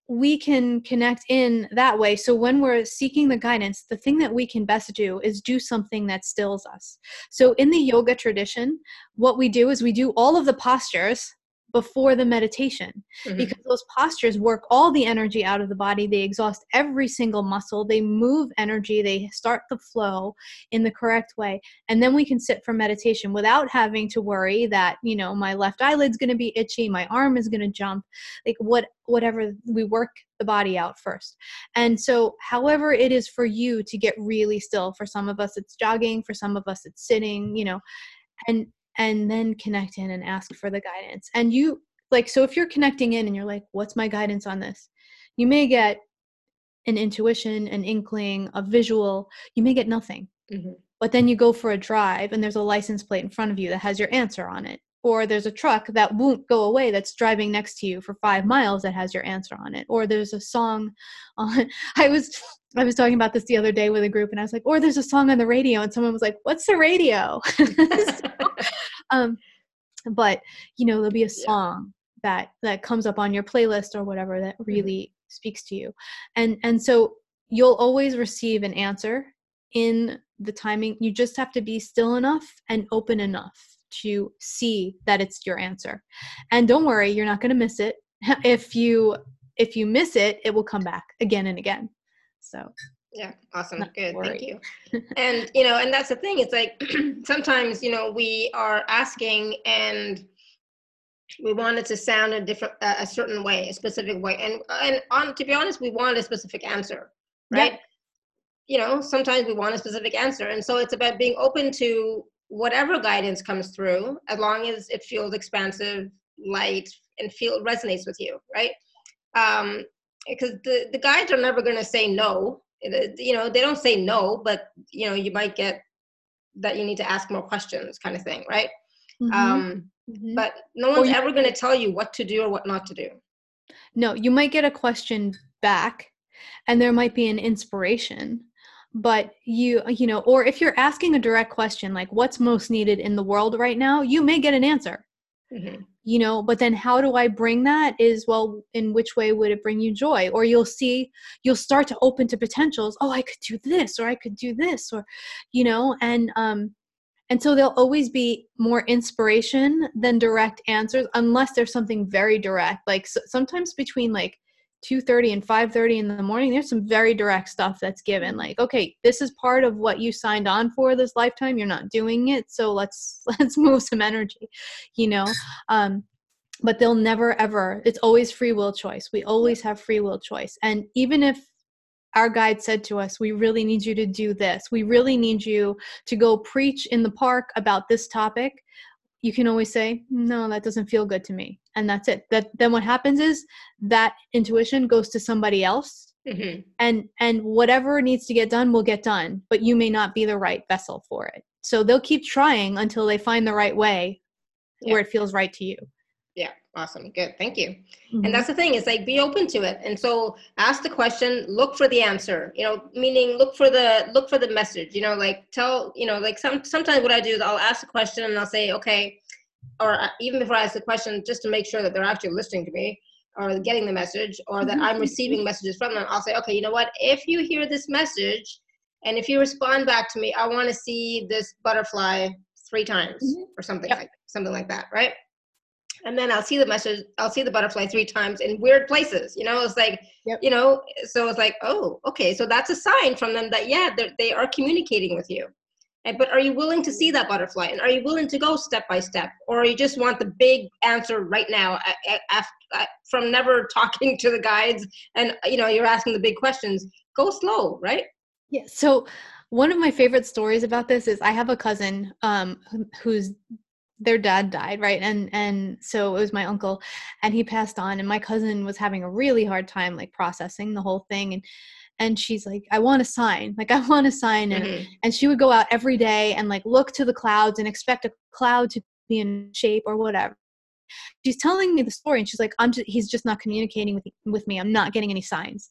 Speaker 2: we can connect in that way. So when we're seeking the guidance, the thing that we can best do is do something that stills us. So in the yoga tradition, what we do is we do all of the postures before the meditation.
Speaker 1: Mhm.
Speaker 2: because those postures work all the energy out of the body. They exhaust every single muscle. They move energy. They start the flow in the correct way. And then we can sit for meditation without having to worry that you know my left eyelid's going to be itchy my arm is going to jump like what whatever we work the body out first. And so however it is for you to get really still for some of us it's jogging for some of us it's sitting you know and and then connect in and ask for the guidance. And you like so if you're connecting in and you're like what's my guidance on this? you may get an intuition an inkling a visual you may get nothing.
Speaker 1: Mhm.
Speaker 2: but then you go for a drive and there's a license plate in front of you that has your answer on it. Or there's a truck that won't go away that's driving next to you for five miles that has your answer on it. Or there's a song on i was i was talking about this the other day with a group and i was like or there's a song on the radio and someone was like what's the radio? So, um but you know there'll be a
Speaker 1: Yeah.
Speaker 2: song that that comes up on your playlist or whatever that really speaks to you. And and so you'll always receive an answer in the timing. You just have to be still enough and open enough to see that it's your answer. And don't worry you're not going to miss it. If you if you miss it it will come back again and again. So
Speaker 1: Yeah, awesome.
Speaker 2: Not
Speaker 1: Good.
Speaker 2: worry.
Speaker 1: Thank you. and, you know, and that's the thing. It's like sometimes, you know, we are asking and we want it to sound a different, a a certain way, a specific way. And, and on, to be honest, we want a specific answer, right? You know, sometimes we want a specific answer. And so it's about being open to whatever guidance comes through, as long as it feels expansive, light, and feel resonates with you, right? Um, because the, the guides are never going to say no. You know, they don't say no, but you know, you might get that you need to ask more questions kind of thing right mm-hmm. um mm-hmm. but no one's ever going to tell you what to do or what not to do
Speaker 2: no you might get a question back and there might be an inspiration but you you know or if you're asking a direct question like what's most needed in the world right now you may get an answer mm-hmm. You know but then how do i bring that is well in which way would it bring you joy? Or you'll see you'll start to open to potentials. Oh i could do this or i could do this or you know and um and so there'll always be more inspiration than direct answers unless there's something very direct. Like so, sometimes between like 2.30 and 5.30 in the morning there's some very direct stuff that's given like okay this is part of what you signed on for this lifetime you're not doing it so let's let's move some energy you know? Um but they'll never ever it's always free will choice we always have free will choice and even if our guide said to us we really need you to do this we really need you to go preach in the park about this topic you can always say no that doesn't feel good to me and that's it that then what happens is that intuition goes to somebody else mm-hmm. and and whatever needs to get done will get done but you may not be the right vessel for it so they'll keep trying until they find the right way yeah. where it feels right to you
Speaker 1: yeah awesome good thank you mm-hmm. and that's the thing is like be open to it and so ask the question look for the answer you know meaning look for the look for the message you know like tell you know like some sometimes what i do is i'll ask a question and i'll say okay or uh, even before i ask the question just to make sure that they're actually listening to me or getting the message or that i'm mm-hmm. receiving messages from them i'll say okay you know what if you hear this message and if you respond back to me i want to see this butterfly three times mm-hmm. or something yep. like something like that right and then I'll see the message, I'll see the butterfly three times in weird places. You know, it's like, yep. you know, so it's like, oh, okay, so that's a sign from them that yeah, they are communicating with you. And, but are you willing to see that butterfly, and are you willing to go step by step, or you just want the big answer right now eh, eh, after, from never talking to the guides, and you know you're asking the big questions? Go slow, right?
Speaker 2: Yeah. So one of my favorite stories about this is I have a cousin um, who's their dad died right and and so it was my uncle and he passed on and my cousin was having a really hard time like processing the whole thing and and she's like i want a sign like i want a sign and mm-hmm. and she would go out every day and like look to the clouds and expect a cloud to be in shape or whatever. She's telling me the story and she's like i'm just, he's just not communicating with, with me. I'm not getting any signs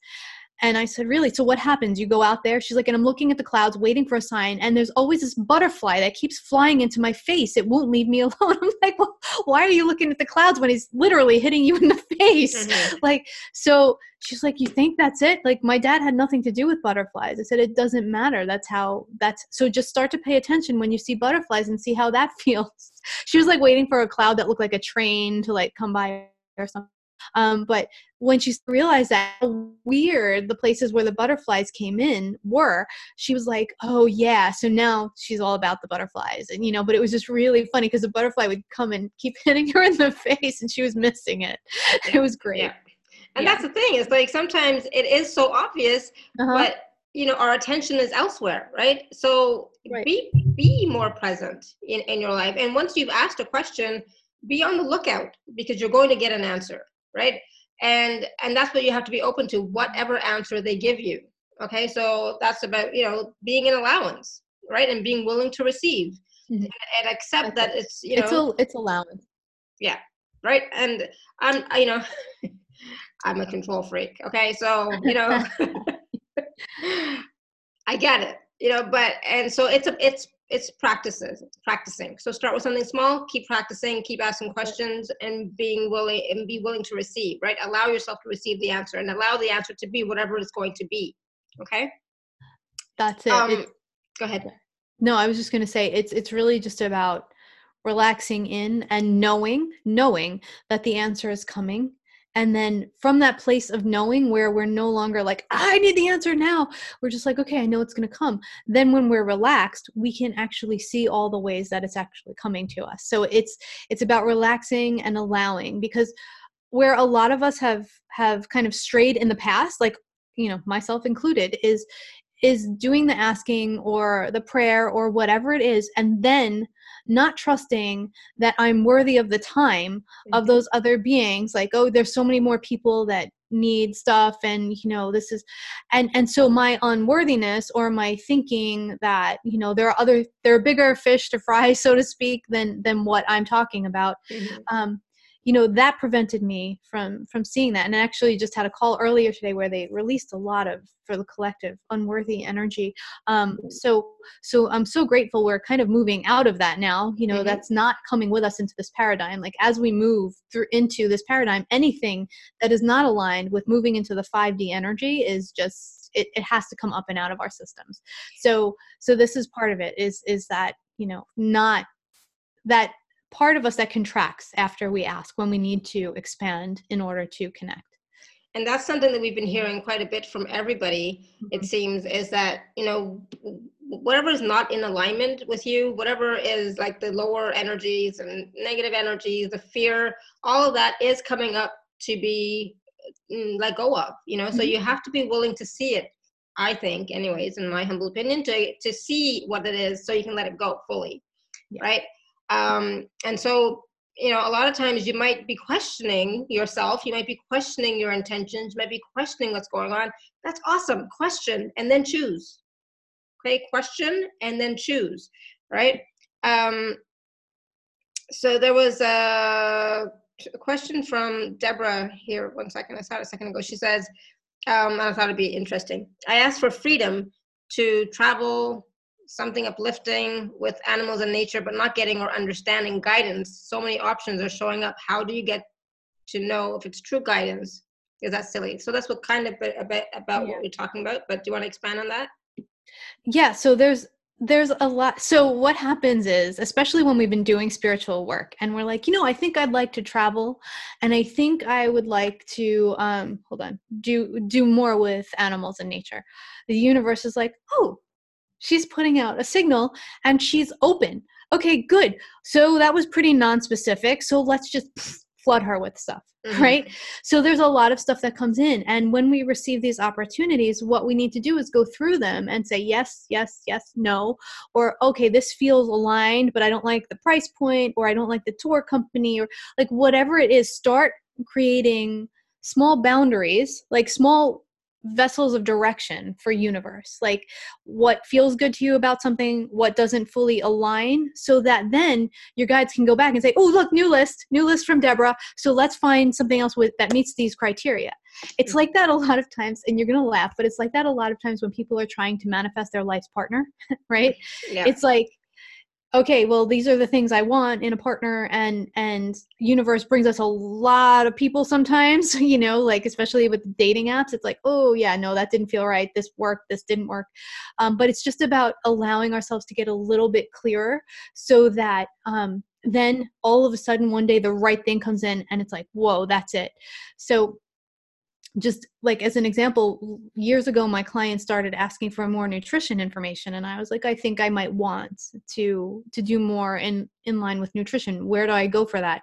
Speaker 2: and I said, Really? So what happens? You go out there? She's like, And I'm looking at the clouds, waiting for a sign. And there's always this butterfly that keeps flying into my face. It won't leave me alone. I'm like, well, Why are you looking at the clouds when he's literally hitting you in the face? Mm-hmm. Like, so she's like, You think that's it? Like, my dad had nothing to do with butterflies. I said, It doesn't matter. That's how, that's so just start to pay attention when you see butterflies and see how that feels. She was like waiting for a cloud that looked like a train to like come by or something um, but when she realized that weird the places where the butterflies came in were, she was like, "Oh yeah." So now she's all about the butterflies, and you know. But it was just really funny because the butterfly would come and keep hitting her in the face, and she was missing it. It was great. Yeah.
Speaker 1: And yeah. that's the thing is like sometimes it is so obvious, uh-huh. but you know our attention is elsewhere, right? So right. be be more present in in your life, and once you've asked a question, be on the lookout because you're going to get an answer right? And and that's what you have to be open to, whatever answer they give you. Okay, so that's about you know being an allowance, right, and being willing to receive mm-hmm. and, and, accept that it's you know
Speaker 2: it's a, it's allowance.
Speaker 1: Yeah, right. And I'm you know I'm a control freak. Okay, so you know I get it, you know, but and so it's a it's it's practices practicing. So start with something small keep practicing keep asking questions and being willing and be willing to receive right? Allow yourself to receive the answer and allow the answer to be whatever it's going to be okay?
Speaker 2: That's it. Um,
Speaker 1: go ahead.
Speaker 2: No i was just going to say it's it's really just about relaxing in and knowing knowing that the answer is coming and then from that place of knowing where we're no longer like i need the answer now we're just like okay i know it's going to come. Then when we're relaxed we can actually see all the ways that it's actually coming to us. So it's it's about relaxing and allowing because where a lot of us have have kind of strayed in the past like you know myself included is is doing the asking or the prayer or whatever it is and then not trusting that I'm worthy of the time of mm-hmm. those other beings. Like, oh, there's so many more people that need stuff and you know this is and and so my unworthiness or my thinking that you know there are other there are bigger fish to fry so to speak than than what i'm talking about mm-hmm. um you know that prevented me from from seeing that. And I actually just had a call earlier today where they released a lot of for the collective unworthy energy. Um so so i'm so grateful we're kind of moving out of that now. You know mm-hmm. that's not coming with us into this paradigm. Like as we move through into this paradigm anything that is not aligned with moving into the 5d energy is just it, it has to come up and out of our systems. So so this is part of it is is that you know not that part of us that contracts after we ask when we need to expand in order to connect
Speaker 1: and that's something that we've been hearing quite a bit from everybody mm-hmm. it seems is that you know whatever is not in alignment with you whatever is like the lower energies and negative energies the fear all of that is coming up to be mm, let go of you know mm-hmm. so you have to be willing to see it i think anyways in my humble opinion to to see what it is so you can let it go fully yeah. right um, and so, you know, a lot of times you might be questioning yourself, you might be questioning your intentions, you might be questioning what's going on. That's awesome. Question and then choose. Okay, question and then choose, right? Um, so there was a, question from Deborah here. One second, I saw it a second ago. She says, um, I thought it'd be interesting. I asked for freedom to travel something uplifting with animals and nature, but not getting or understanding guidance. So many options are showing up. How do you get to know if it's true guidance? Is that silly? So that's what kind of a bit about yeah. what we're talking about. But do you want to expand on that?
Speaker 2: Yeah. So there's there's a lot so what happens is especially when we've been doing spiritual work and we're like you know i think i'd like to travel and i think i would like to um hold on do do more with animals and nature the universe is like oh she's putting out a signal and she's open. Okay good. So that was pretty non-specific. So let's just flood her with stuff mm-hmm. right? So there's a lot of stuff that comes in. And when we receive these opportunities what we need to do is go through them and say yes yes yes no. Or okay this feels aligned but i don't like the price point or i don't like the tour company or like whatever it is start creating small boundaries like small vessels of direction for universe like what feels good to you about something what doesn't fully align so that then your guides can go back and say oh look new list new list from deborah so let's find something else with that meets these criteria. It's mm. like that a lot of times and you're gonna laugh but it's like that a lot of times when people are trying to manifest their life's partner right? Yeah. it's like okay well these are the things i want in a partner and and universe brings us a lot of people sometimes you know like especially with dating apps it's like oh yeah no that didn't feel right. This worked. This didn't work. Um, but it's just about allowing ourselves to get a little bit clearer so that um, then all of a sudden one day the right thing comes in and it's like whoa that's it. So just like as an example years ago my client started asking for more nutrition information and i was like i think i might want to to do more in in line with nutrition. Where do i go for that?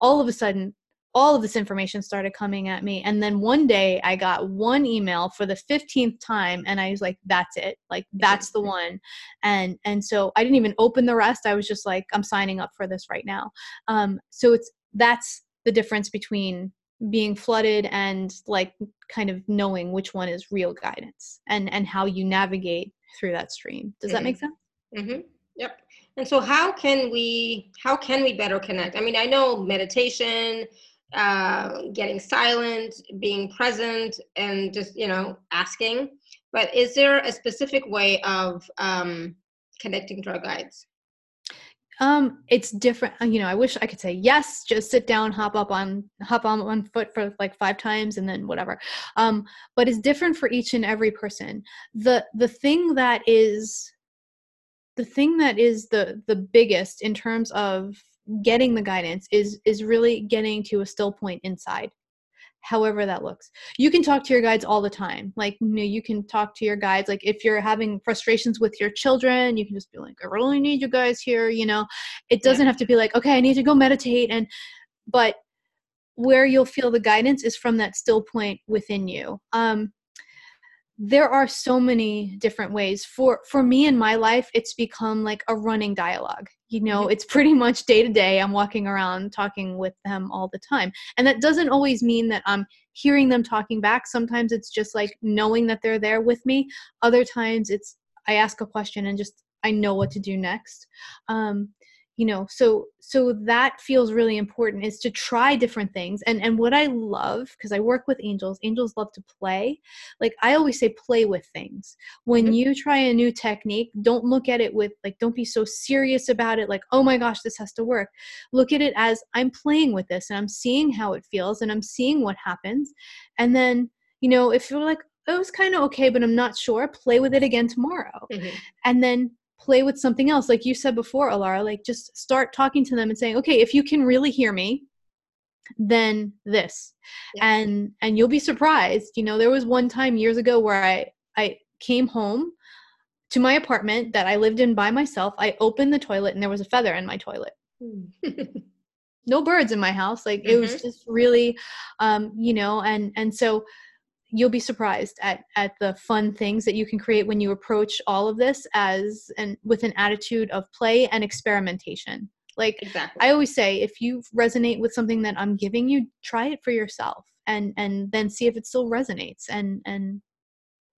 Speaker 2: All of a sudden all of this information started coming at me and then one day i got one email for the 15th time and i was like that's it. Like that's the one. And and so i didn't even open the rest. I was just like i'm signing up for this right now. Um so it's that's the difference between being flooded and like kind of knowing which one is real guidance and and how you navigate through that stream. Does mm-hmm. that make sense?
Speaker 1: Mm-hmm. yep. And so how can we how can we better connect? I mean i know meditation uh, getting silent being present and just you know asking but is there a specific way of um, connecting to our guides
Speaker 2: um, it's different. Uh, you know, I wish I could say yes, just sit down, hop up on, hop on one foot for like five times, and then whatever. Um, but it's different for each and every person. the The thing that is, the thing that is the the biggest in terms of getting the guidance is is really getting to a still point inside however that looks. You can talk to your guides all the time. Like you know you can talk to your guides like if you're having frustrations with your children you can just be like i really need you guys here you know? It doesn't yeah. have to be like okay i need to go meditate and but where you'll feel the guidance is from that still point within you. Um there are so many different ways. For for me in my life it's become like a running dialogue. You know mm-hmm. it's pretty much day to day i'm walking around talking with them all the time. And that doesn't always mean that i'm hearing them talking back. Sometimes it's just like knowing that they're there with me. Other times it's i ask a question and just i know what to do next. Um, you know so so that feels really important is to try different things. And and what i love because i work with angels angels love to play. Like i always say play with things. When mm-hmm. you try a new technique don't look at it with like don't be so serious about it like oh my gosh this has to work. Look at it as i'm playing with this and i'm seeing how it feels and i'm seeing what happens. And then you know if you're like oh, it was kind of okay but i'm not sure play with it again tomorrow. Mm-hmm. and then play with something else like you said before alara like just start talking to them and saying okay if you can really hear me then this yeah. and and you'll be surprised you know there was one time years ago where i i came home to my apartment that i lived in by myself i opened the toilet and there was a feather in my toilet no birds in my house like mm-hmm. it was mm-hmm. just really um you know and and so you'll be surprised at at the fun things that you can create when you approach all of this as and with an attitude of play and experimentation. Like exactly. i always say if you resonate with something that i'm giving you try it for yourself and and then see if it still resonates and and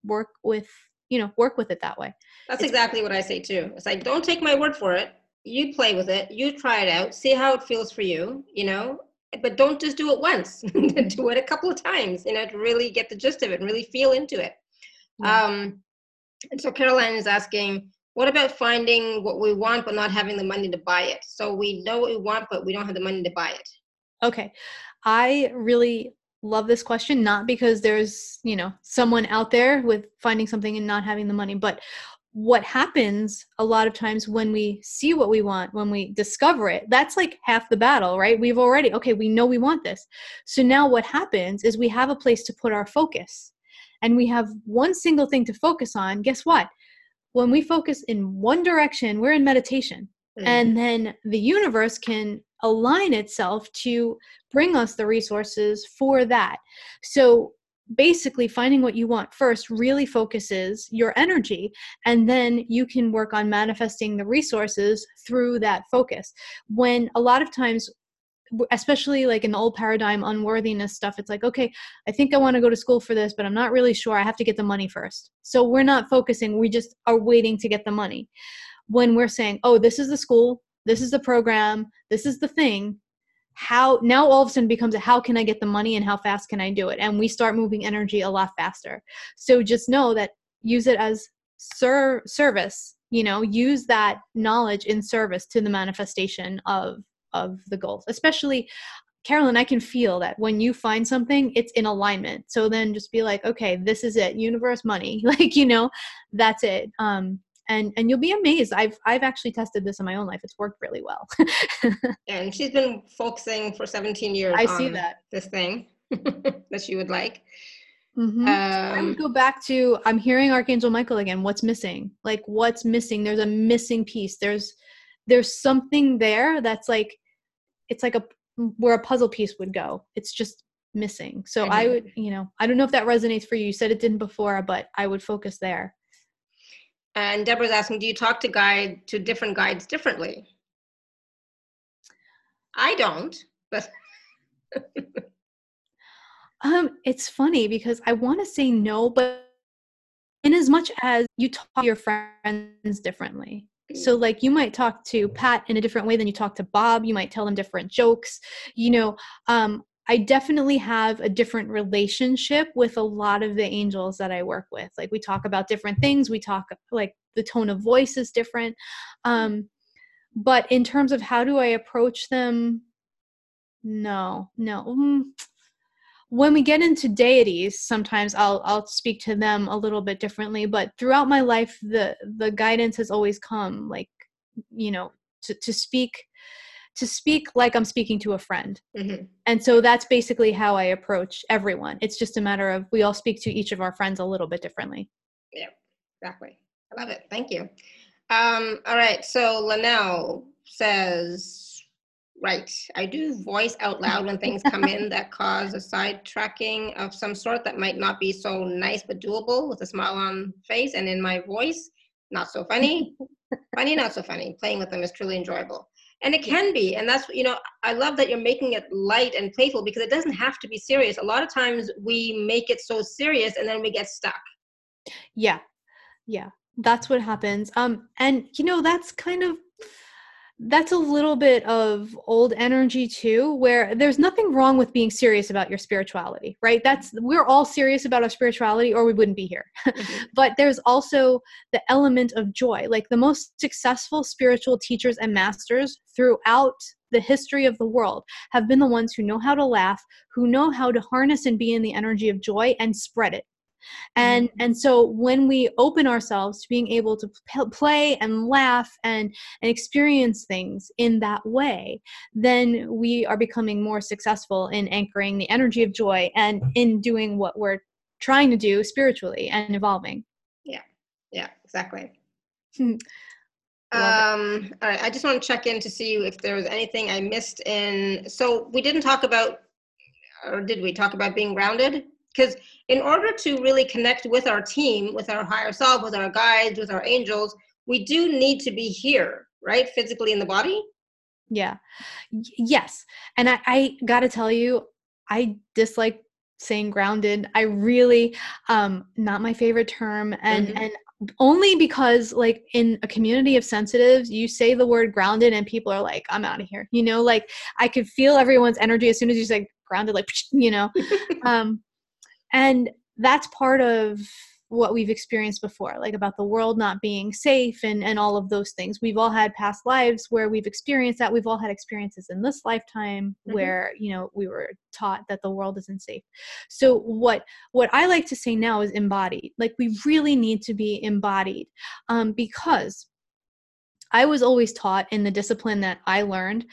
Speaker 2: work with you know work with it that way.
Speaker 1: That's it's exactly what i say too. It's like don't take my word for it. You play with it. You try it out. See how it feels for you you know but don't just do it once. Do it a couple of times you know to really get the gist of it and really feel into it. Yeah. um and so caroline is asking what about finding what we want but not having the money to buy it? So we know what we want but we don't have the money to buy it.
Speaker 2: Okay. I really love this question not because there's you know someone out there with finding something and not having the money but what happens a lot of times when we see what we want, when we discover it, that's like half the battle, right? We've already, okay, we know we want this. So now what happens is we have a place to put our focus and we have one single thing to focus on. Guess what? When we focus in one direction, we're in meditation. Mm-hmm. And then the universe can align itself to bring us the resources for that. So basically finding what you want first really focuses your energy and then you can work on manifesting the resources through that focus. When a lot of times especially like in the old paradigm unworthiness stuff it's like okay i think i want to go to school for this but i'm not really sure i have to get the money first. So we're not focusing we just are waiting to get the money. When we're saying oh this is the school this is the program this is the thing how now all of a sudden becomes a how can I get the money and how fast can I do it? And we start moving energy a lot faster. So just know that use it as ser- service, you know, use that knowledge in service to the manifestation of of the goals. Especially Carolyn, I can feel that when you find something, it's in alignment. So then just be like, okay, this is it, universe, money. Like, you know, that's it. Um, and and you'll be amazed i've i've actually tested this in my own life it's worked really well
Speaker 1: and she's been focusing for 17 years
Speaker 2: i see that
Speaker 1: this thing that she would like
Speaker 2: mm-hmm. um, I would go back to I'm hearing Archangel Michael again. What's missing? Like what's missing? There's a missing piece. There's there's something there that's like it's like a where a puzzle piece would go. It's just missing. So I, I would, you know, I don't know if that resonates for you. You said it didn't before, but I would focus there.
Speaker 1: And Deborah's asking, do you talk to guide to different guides differently? I don't, but
Speaker 2: um, it's funny because I want to say no, but in as much as you talk to your friends differently. So like you might talk to Pat in a different way than you talk to Bob. You might tell them different jokes. You know, um, I definitely have a different relationship with a lot of the angels that I work with. Like we talk about different things. We talk like the tone of voice is different. Um, but in terms of how do I approach them, no, no. Mm. When we get into deities, sometimes I'll I'll speak to them a little bit differently. But throughout my life, the the guidance has always come like you know to to speak to speak like I'm speaking to a friend. Mm-hmm. And so that's basically how I approach everyone. It's just a matter of we all speak to each of our friends a little bit differently.
Speaker 1: Yeah, exactly. I love it. Thank you. Um, all right. So Linnell says, right, I do voice out loud when things come in that cause a sidetracking of some sort that might not be so nice but doable with a smile on face and in my voice. Not so funny. funny, not so funny. Playing with them is truly enjoyable. And it can be and that's you know i love that you're making it light and playful because it doesn't have to be serious. A lot of times we make it so serious and then we get stuck.
Speaker 2: Yeah. Yeah. That's what happens. Um and you know that's kind of that's a little bit of old energy too where there's nothing wrong with being serious about your spirituality right? That's we're all serious about our spirituality or we wouldn't be here. Mm-hmm. but there's also the element of joy like the most successful spiritual teachers and masters throughout the history of the world have been the ones who know how to laugh who know how to harness and be in the energy of joy and spread it and mm-hmm. and so when we open ourselves to being able to p- play and laugh and and experience things in that way then we are becoming more successful in anchoring the energy of joy and in doing what we're trying to do spiritually and evolving.
Speaker 1: Yeah. Yeah exactly. Um all right i just want to check in to see if there was anything i missed in so we didn't talk about or did we talk about being grounded because in order to really connect with our team with our higher self with our guides with our angels we do need to be here right physically in the body?
Speaker 2: Yeah. Yes. And i, I gotta tell you i dislike saying grounded. I really um not my favorite term. And mm-hmm. and only because like in a community of sensitives you say the word grounded and people are like i'm out of here. You know like i could feel everyone's energy as soon as you say grounded like you know? Um and that's part of what we've experienced before like about the world not being safe and and all of those things. We've all had past lives where we've experienced that. We've all had experiences in this lifetime mm-hmm. where you know we were taught that the world isn't safe. So what what i like to say now is embodied. Like we really need to be embodied um, because i was always taught in the discipline that i learned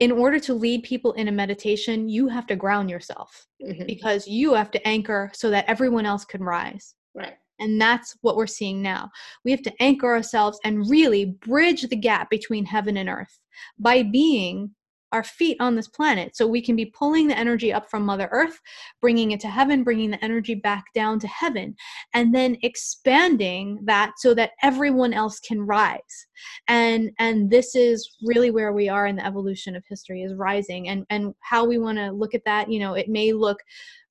Speaker 2: in order to lead people in a meditation, you have to ground yourself mm-hmm. because you have to anchor so that everyone else can rise.
Speaker 1: Right.
Speaker 2: And that's what we're seeing now. We have to anchor ourselves and really bridge the gap between heaven and earth by being our feet on this planet. So we can be pulling the energy up from mother earth bringing it to heaven bringing the energy back down to heaven and then expanding that so that everyone else can rise. And and this is really where we are in the evolution of history is rising. And and how we want to look at that you know it may look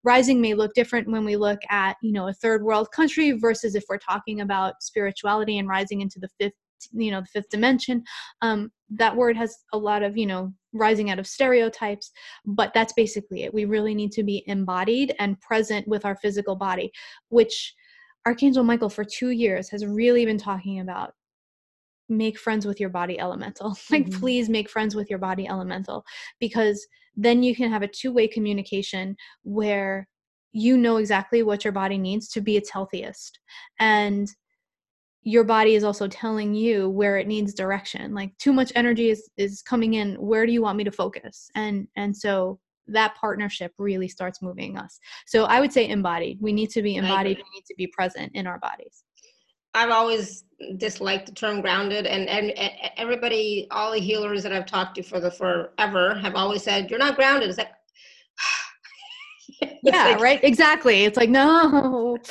Speaker 2: rising may look different when we look at you know a third world country versus if we're talking about spirituality and rising into the fifth you know the fifth dimension. Um, that word has a lot of you know rising out of stereotypes but that's basically it. We really need to be embodied and present with our physical body which archangel michael for two years has really been talking about. Make friends with your body elemental. Like mm-hmm. please make friends with your body elemental because then you can have a two-way communication where you know exactly what your body needs to be its healthiest. And your body is also telling you where it needs direction. Like too much energy is is coming in. Where do you want me to focus? And and so that partnership really starts moving us. So i would say embodied. We need to be embodied. We need to be present in our bodies.
Speaker 1: I've always disliked the term grounded and, and, and everybody all the healers that i've talked to for the forever have always said you're not grounded. It's like
Speaker 2: yeah like, right exactly it's like no.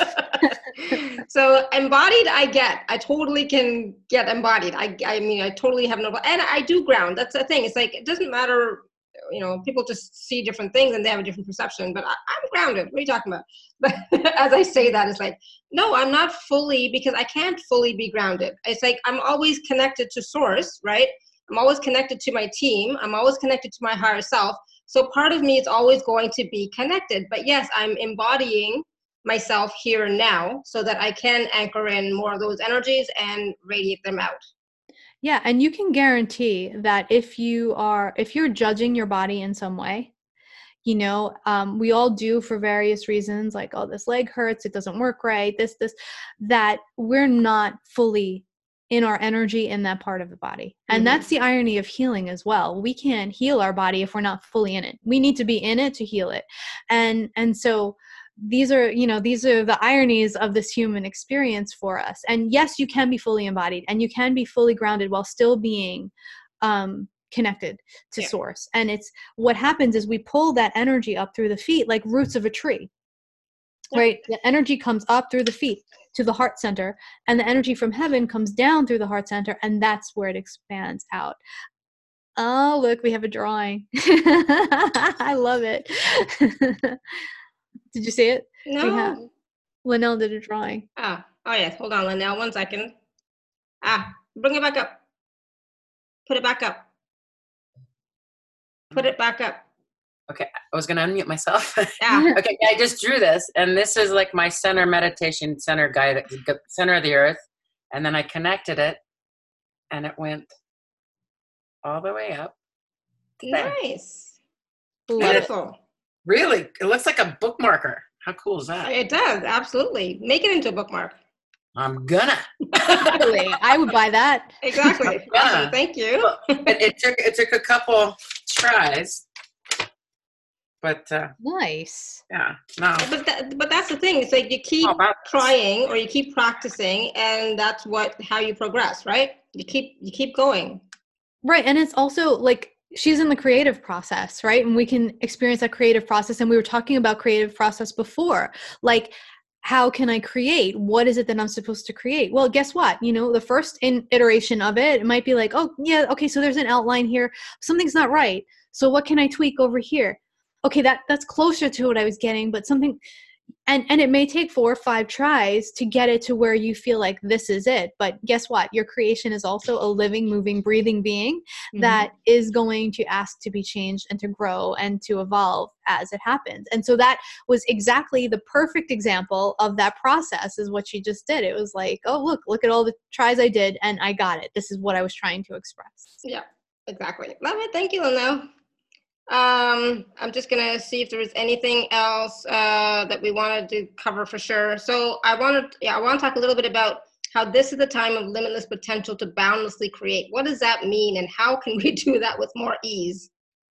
Speaker 1: So embodied i get i totally can get embodied i i mean i totally have no and i do ground that's the thing it's like it doesn't matter you know people just see different things and they have a different perception but I, am grounded what are you talking about? But as i say that it's like no i'm not fully because i can't fully be grounded it's like i'm always connected to source right? I'm always connected to my team i'm always connected to my higher self so part of me is always going to be connected but yes i'm embodying myself here and now so that I can anchor in more of those energies and radiate them out.
Speaker 2: Yeah, and you can guarantee that if you are if you're judging your body in some way, you know, um, we all do for various reasons, like oh, this leg hurts, it doesn't work right, this this that we're not fully in our energy in that part of the body. And mm-hmm. that's the irony of healing as well. We can't heal our body if we're not fully in it. We need to be in it to heal it. And and so these are you know these are the ironies of this human experience for us and yes you can be fully embodied and you can be fully grounded while still being um connected to yeah. source and it's what happens is we pull that energy up through the feet like roots of a tree. Right the energy comes up through the feet to the heart center and the energy from heaven comes down through the heart center and that's where it expands out Oh, look, we have a drawing. I love it. did you see it?
Speaker 1: No.
Speaker 2: Linnell did a drawing.
Speaker 1: Ah, oh yes. Hold on, Linnell. One second. Ah, bring it back up. Put it back up. Put it back up.
Speaker 3: Okay, I was gonna unmute myself.
Speaker 1: Yeah.
Speaker 3: okay, I just drew this, and this is like my center meditation center guide, center of the earth, and then I connected it, and it went all the way up. there.
Speaker 1: Nice.
Speaker 3: it-
Speaker 1: Beautiful.
Speaker 3: Really, it looks like a bookmarker. How cool is that?
Speaker 1: It does, absolutely. Make it into a bookmark.
Speaker 3: I'm gonna.
Speaker 2: Really, I would buy that.
Speaker 1: Exactly.
Speaker 3: Yeah.
Speaker 1: Awesome. Thank you.
Speaker 3: it, it took it took a couple tries, but uh,
Speaker 2: Nice.
Speaker 3: yeah, no.
Speaker 1: But that, but that's the thing. It's like you keep
Speaker 3: Oh,
Speaker 1: trying or you keep practicing, and that's what how you progress, right? You keep you keep going.
Speaker 2: Right. And it's also like she's in the creative process, right? And we can experience that creative process. And we were talking about creative process before. Like, how can I create? What is it that I'm supposed to create? Well, guess what? You know, the first in- iteration of it, it might be like, oh, yeah, okay, so there's an outline here. Something's not right. So what can I tweak over here? Okay, that that's closer to what I was getting, but something and and it may take four or five tries to get it to where you feel like this is it but guess what your creation is also a living moving breathing being
Speaker 1: Mm-hmm.
Speaker 2: that is going to ask to be changed and to grow and to evolve as it happens and so that was exactly the perfect example of that process is what she just did it was like oh look look at all the tries i did and i got it this is what i was trying to express
Speaker 1: Yeah, exactly. Love it. Thank you, Lino. Um, I'm just gonna see if there is anything else uh, that we wanted to cover for sure. So I wanted, yeah, I want to talk a little bit about how this is the time of limitless potential to boundlessly create. What does that mean, and how can we do that with more ease?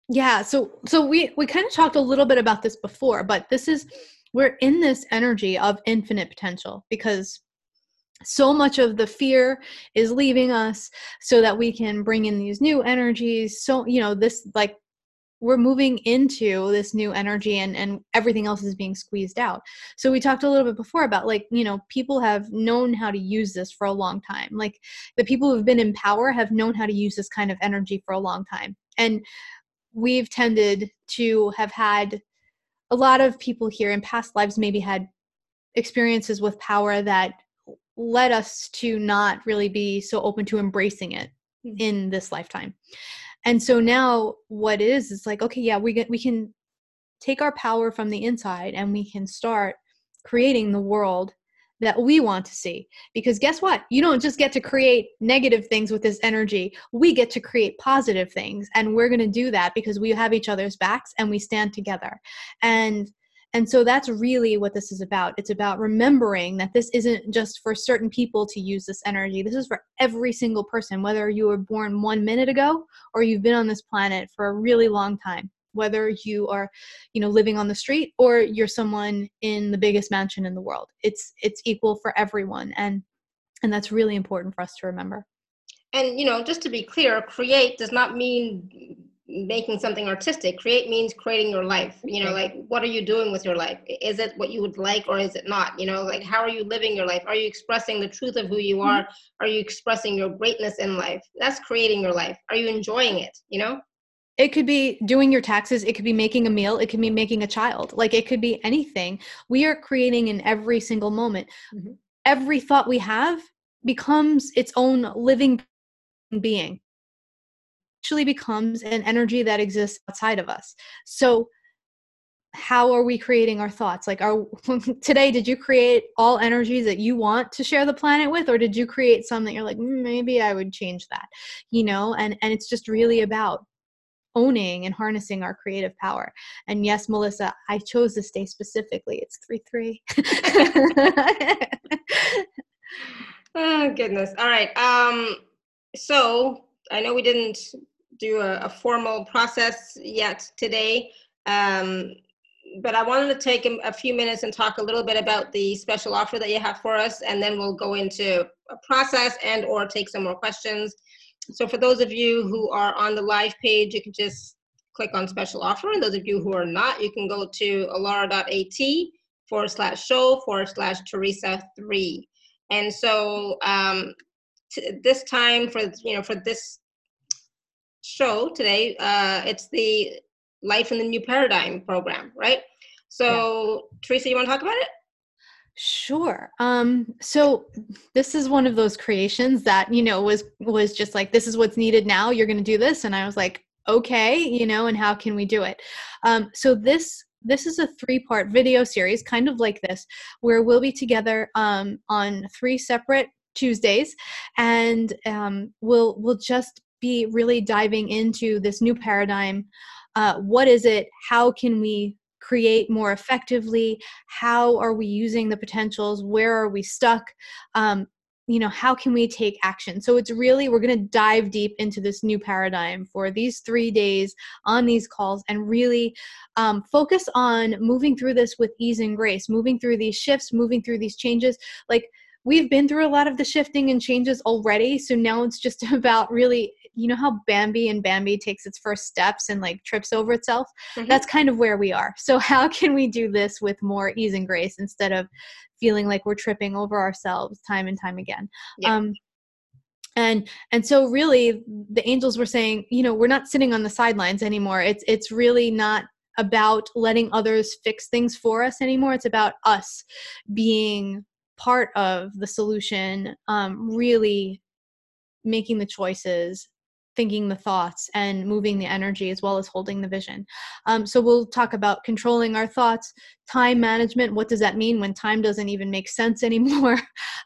Speaker 2: Yeah, so so we we kind of talked a little bit about this before, but this is we're in this energy of infinite potential because so much of the fear is leaving us so that we can bring in these new energies. So, you know, this like we're moving into this new energy and and everything else is being squeezed out. So we talked a little bit before about like, you know, people have known how to use this for a long time. Like the people who've been in power have known how to use this kind of energy for a long time. And we've tended to have had a lot of people here in past lives maybe had experiences with power that led us to not really be so open to embracing it
Speaker 1: Mhm.
Speaker 2: in this lifetime. And so now what it is is like okay yeah we get we can take our power from the inside and we can start creating the world that we want to see. Because guess what? You don't just get to create negative things with this energy. We get to create positive things and we're going to do that because we have each other's backs and we stand together. And and so that's really what this is about. It's about remembering that this isn't just for certain people to use this energy. This is for every single person whether you were born 1 minute ago or you've been on this planet for a really long time whether you are you know living on the street or you're someone in the biggest mansion in the world. It's it's equal for everyone and and that's really important for us to remember.
Speaker 1: And you know, just to be clear, create does not mean making something artistic. Create means creating your life. You know, like what are you doing with your life? Is it what you would like or is it not? You know, like how are you living your life? Are you expressing the truth of who you are? Are you expressing your greatness in life? That's creating your life. Are you enjoying it? You know?
Speaker 2: it could be doing your taxes it could be making a meal it could be making a child like it could be anything we are creating in every single moment
Speaker 1: Mhm.
Speaker 2: every thought we have becomes its own living being actually becomes an energy that exists outside of us so how are we creating our thoughts like are today did you create all energies that you want to share the planet with or did you create some that you're like "Mm, maybe i would change that you know and and it's just really about owning and harnessing our creative power. And yes, Melissa, I chose this day specifically. It's 3 3.
Speaker 1: Oh goodness. All right. Um, so I know we didn't do a, a formal process yet today, um, but I wanted to take a, a few minutes and talk a little bit about the special offer that you have for us, and then we'll go into a process and or take some more questions. So for those of you who are on the live page, you can just click on special offer, and those of you who are not, you can go to alara.at forward slash show forward slash Theresa three. And so um, this time for you know for this show today. Uh, it's the Life in the New Paradigm program, right? So, yeah. Theresa, you want to talk about it?
Speaker 2: Sure. Um, so this is one of those creations that you know was was just like this is what's needed now. You're going to do this, and I was like, okay, you know, and how can we do it? Um, so this this is a three part video series, kind of like this, where we'll be together um, on three separate Tuesdays, and um, we'll we'll just be really diving into this new paradigm. Uh, what is it? How can we create more effectively? How are we using the potentials? Where are we stuck? Um, you know how can we take action? So it's really we're going to dive deep into this new paradigm for these three days on these calls and really um, focus on moving through this with ease and grace moving through these shifts moving through these changes. Like we've been through a lot of the shifting and changes already so now it's just about really you know how Bambi and Bambi takes its first steps and like trips over itself? Mm-hmm. That's kind of where we are. So how can we do this with more ease and grace instead of feeling like we're tripping over ourselves time and time again? Yeah. Um, and and so really the angels were saying you know we're not sitting on the sidelines anymore it's it's really not about letting others fix things for us anymore it's about us being part of the solution um, really making the choices thinking the thoughts and moving the energy as well as holding the vision. Um, so we'll talk about controlling our thoughts, time management. What does that mean when time doesn't even make sense anymore?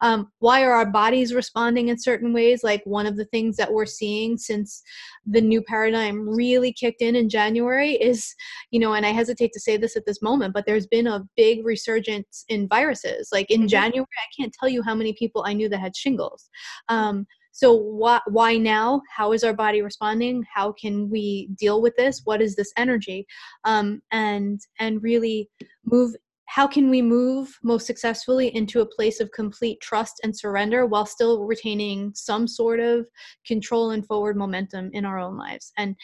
Speaker 2: um, why are our bodies responding in certain ways? Like one of the things that we're seeing since the new paradigm really kicked in in January is, you know, and I hesitate to say this at this moment, but there's been a big resurgence in viruses. Like in mm-hmm. January, I can't tell you how many people I knew that had shingles. Um, so why why now? How is our body responding? How can we deal with this? What is this energy? Um, and and really move how can we move most successfully into a place of complete trust and surrender while still retaining some sort of control and forward momentum in our own lives? And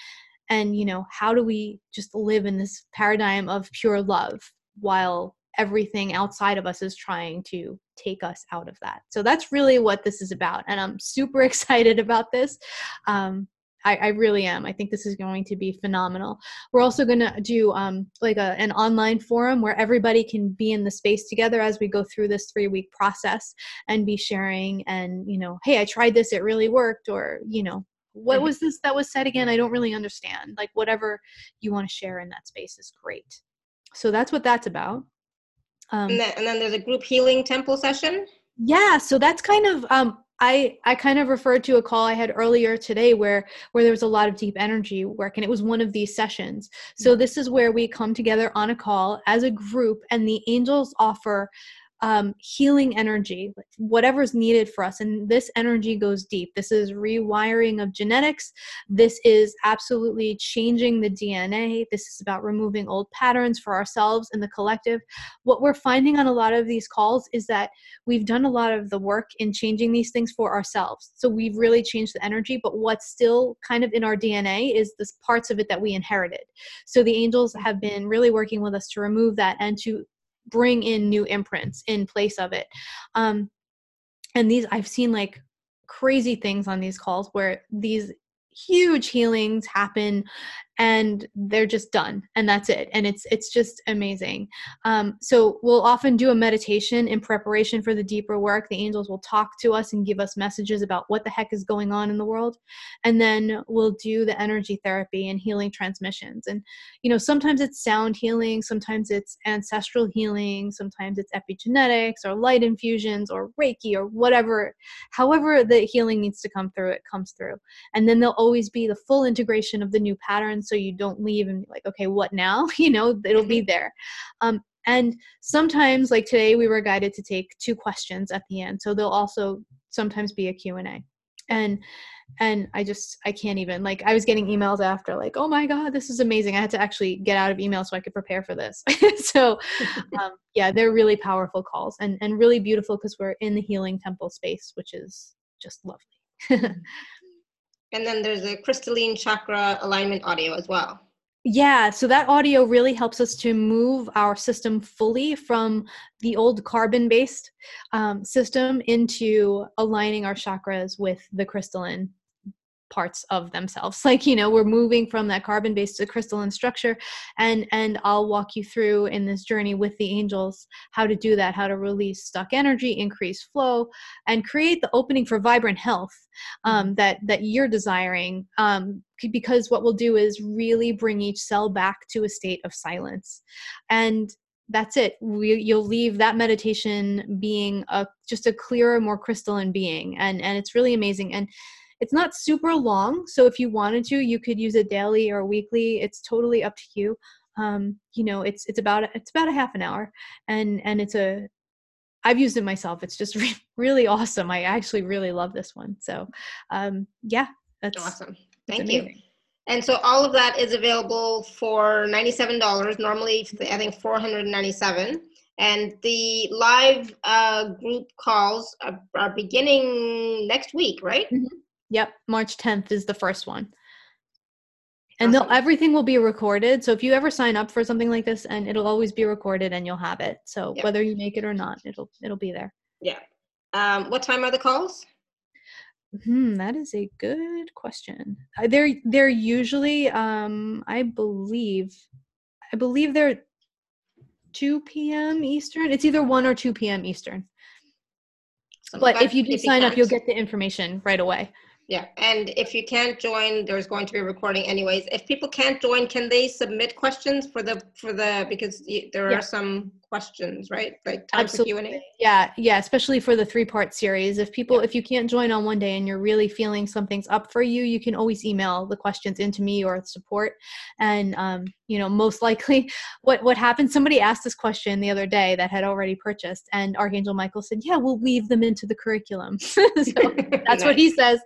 Speaker 2: and you know how do we just live in this paradigm of pure love while everything outside of us is trying to take us out of that. So that's really what this is about. And I'm super excited about this. Um, I, I, really am. I think this is going to be phenomenal. We're also going to do um, like a, an online forum where everybody can be in the space together as we go through this three week process and be sharing and, you know, hey, I tried this, it really worked, or, you know, what mm-hmm. was this that was said again? I don't really understand. Like, whatever you want to share in that space is great. So that's what that's about.
Speaker 1: Um, and, then, and then there's a group healing temple session.
Speaker 2: Yeah, so that's kind of um, I I kind of referred to a call I had earlier today where where there was a lot of deep energy work and it was one of these sessions. So mm-hmm. this is where we come together on a call as a group and the angels offer um, healing energy, whatever's needed for us. And this energy goes deep. This is rewiring of genetics. This is absolutely changing the DNA. This is about removing old patterns for ourselves and the collective. What we're finding on a lot of these calls is that we've done a lot of the work in changing these things for ourselves. So we've really changed the energy, but what's still kind of in our DNA is the parts of it that we inherited. So the angels have been really working with us to remove that and to bring in new imprints in place of it. Um and these i've seen like crazy things on these calls where these huge healings happen and they're just done and that's it and it's it's just amazing. Um, so we'll often do a meditation in preparation for the deeper work. The angels will talk to us and give us messages about what the heck is going on in the world and then we'll do the energy therapy and healing transmissions. And you know sometimes it's sound healing sometimes it's ancestral healing sometimes it's epigenetics or light infusions or reiki or whatever however the healing needs to come through it comes through. And then there'll always be the full integration of the new patterns so you don't leave and be like okay what now? You know it'll be mm-hmm. there. Um, and sometimes like today we were guided to take two questions at the end so there'll also sometimes be a q&a and and i just i can't even like i was getting emails after like oh my god this is amazing. I had to actually get out of email so i could prepare for this. So um, yeah they're really powerful calls and and really beautiful because we're in the healing temple space which is just lovely.
Speaker 1: And then there's a crystalline chakra alignment audio as well.
Speaker 2: Yeah, so that audio really helps us to move our system fully from the old carbon based um, system into aligning our chakras with the crystalline parts of themselves. Like you know we're moving from that carbon based to crystalline structure and and i'll walk you through in this journey with the angels how to do that how to release stuck energy increase flow and create the opening for vibrant health um, mm-hmm. that that you're desiring um, because what we'll do is really bring each cell back to a state of silence. And that's it. We, you'll leave that meditation being a just a clearer more crystalline being and and it's really amazing. And it's not super long, so if you wanted to, you could use it daily or weekly. It's totally up to you. Um, you know, it's it's about it's about a half an hour, and and it's a I've used it myself. It's just re- really awesome. I actually really love this one. So, um, yeah, that's
Speaker 1: awesome. Thank you. And so all of that is available for $97. Normally, I think 497 and the live uh, group calls are, are, beginning next week, right?
Speaker 2: Mm-hmm. Yep, March 10th is the first one. And awesome. everything will be recorded. So if you ever sign up for something like this, and it'll always be recorded, and you'll have it. So yep. whether you make it or not, it'll it'll be there.
Speaker 1: Yeah. Um, what time are the calls?
Speaker 2: Hmm, that is a good question. Uh, they're they're usually, um, I believe, I believe they're 2 p.m. Eastern. It's either 1 or 2 p.m. Eastern. but if you do sign up, you'll get the information right away.
Speaker 1: Yeah, and if you can't join, there's going to be a recording anyways. If people can't join, can they submit questions for the for the because there yeah. are some questions, right? Like time Absolutely. for Q&A.
Speaker 2: Yeah, yeah, especially for the three-part series. If people yeah. if you can't join on one day and you're really feeling something's up for you, you can always email the questions into me or support and um, you know, most likely what what happened somebody asked this question the other day that had already purchased and Archangel Michael said, "Yeah, we'll weave them into the curriculum." so that's what he says.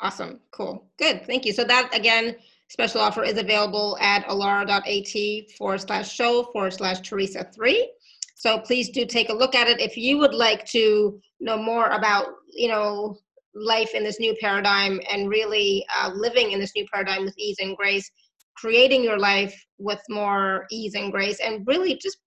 Speaker 1: awesome. Cool. Good. Thank you. So that again Special offer is available at alara.at forward slash show forward slash Theresa 3. So please do take a look at it. If you would like to know more about, you know, life in this new paradigm and really uh, living in this new paradigm with ease and grace, creating your life with more ease and grace, and really just,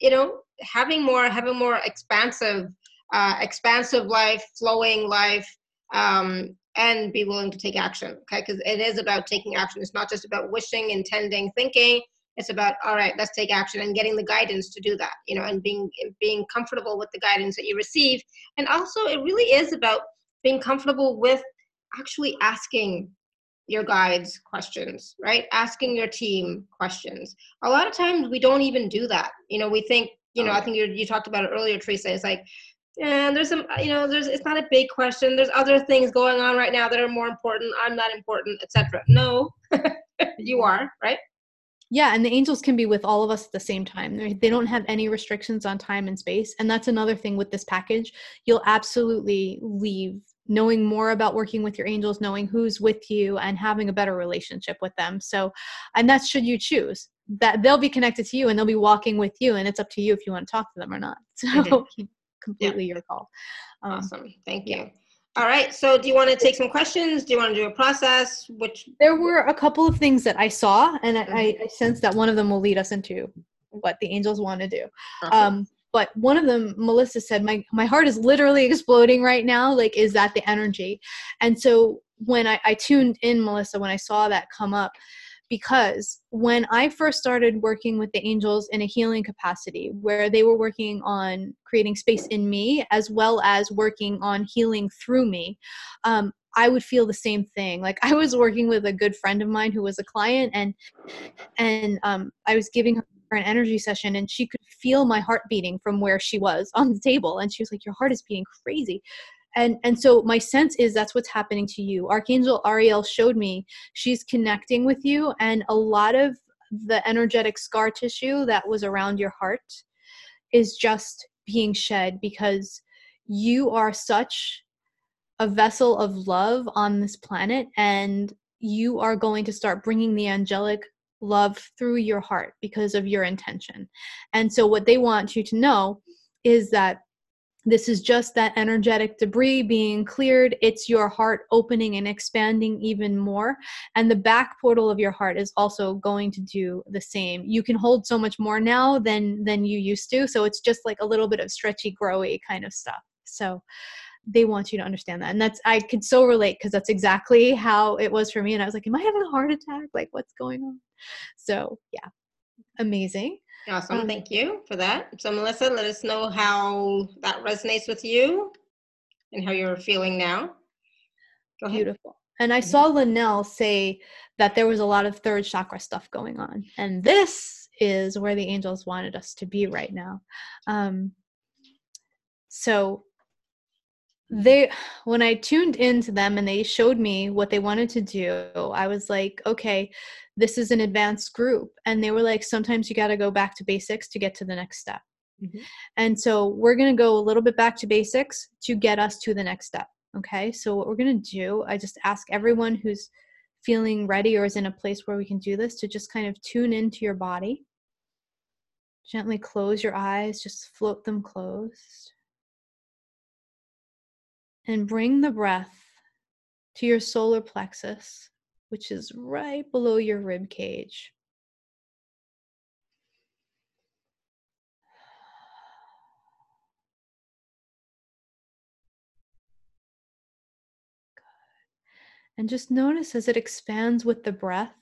Speaker 1: you know, having more, having more expansive, uh, expansive life, flowing life, um, and be willing to take action okay? Because it is about taking action. It's not just about wishing intending thinking. It's about all right let's take action and getting the guidance to do that you know and being being comfortable with the guidance that you receive. And also it really is about being comfortable with actually asking your guides questions right? Asking your team questions. A lot of times we don't even do that. You know we think you know i think you you talked about it earlier Theresa it's like and there's some you know there's it's not a big question. There's other things going on right now that are more important. I'm not important etc no you are right?
Speaker 2: Yeah and the angels can be with all of us at the same time. They don't have any restrictions on time and space. And that's another thing with this package. You'll absolutely leave knowing more about working with your angels knowing who's with you and having a better relationship with them. So and that's should you choose. That they'll be connected to you and they'll be walking with you and it's up to you if you want to talk to them or not. So completely yeah. your call.
Speaker 1: Um, awesome. Thank you. Yeah. All right. So, do you want to take some questions? Do you want to do a process? Which
Speaker 2: there were a couple of things that I saw, and mm-hmm. I, I sense that one of them will lead us into what the angels want to do. Um, but one of them, Melissa said, "My my heart is literally exploding right now. Like, is that the energy?" And so when I, I tuned in, Melissa, when I saw that come up, because when I first started working with the angels in a healing capacity, where they were working on creating space in me as well as working on healing through me, um, I would feel the same thing. Like I was working with a good friend of mine who was a client, and and um, I was giving her an energy session, and she could feel my heart beating from where she was on the table, and she was like, "Your heart is beating crazy." And and so my sense is that's what's happening to you. Archangel ariel showed me she's connecting with you and a lot of the energetic scar tissue that was around your heart is just being shed because you are such a vessel of love on this planet and you are going to start bringing the angelic love through your heart because of your intention. And so what they want you to know is that this is just that energetic debris being cleared. It's your heart opening and expanding even more. And the back portal of your heart is also going to do the same. You can hold so much more now than than you used to. So it's just like a little bit of stretchy, growy kind of stuff. So they want you to understand that and that's i could so relate because that's exactly how it was for me and i was like am i having a heart attack like what's going on so yeah amazing
Speaker 1: awesome. Um, thank you for that. So melissa let us know how that resonates with you and how you're feeling now.
Speaker 2: Beautiful. And i saw linnell say that there was a lot of third chakra stuff going on and this is where the angels wanted us to be right now. Um, so they when i tuned into them and they showed me what they wanted to do i was like okay this is an advanced group. And they were like sometimes you got to go back to basics to get to the next step. Mm-hmm. and so we're going to go a little bit back to basics to get us to the next step okay? So what we're going to do i just ask everyone who's feeling ready or is in a place where we can do this to just kind of tune into your body. Gently close your eyes just float them closed. And bring the breath to your solar plexus, which is right below your rib cage. And just notice as it expands with the breath,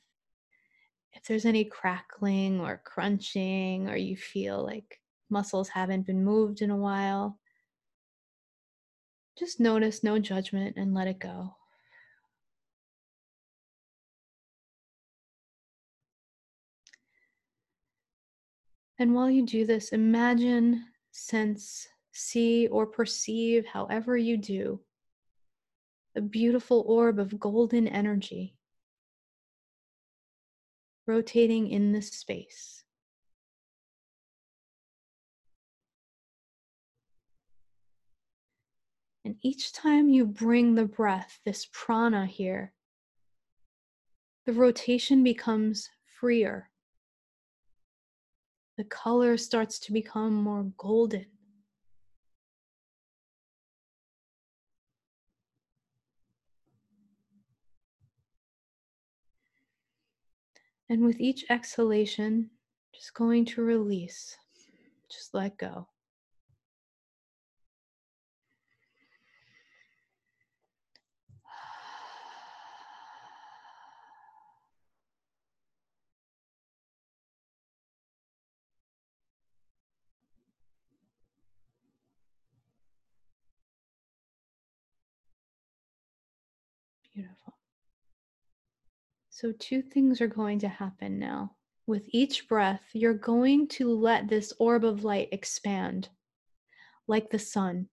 Speaker 2: if there's any crackling or crunching, or you feel like muscles haven't been moved in a while. Just notice no judgment and let it go. And while you do this, imagine, sense, see, or perceive, however you do, a beautiful orb of golden energy rotating in this space. And each time you bring the breath, this prana here, the rotation becomes freer. The color starts to become more golden. And with each exhalation, just going to release, just let go. Beautiful. So, two things are going to happen now. With each breath, you're going to let this orb of light expand like the sun.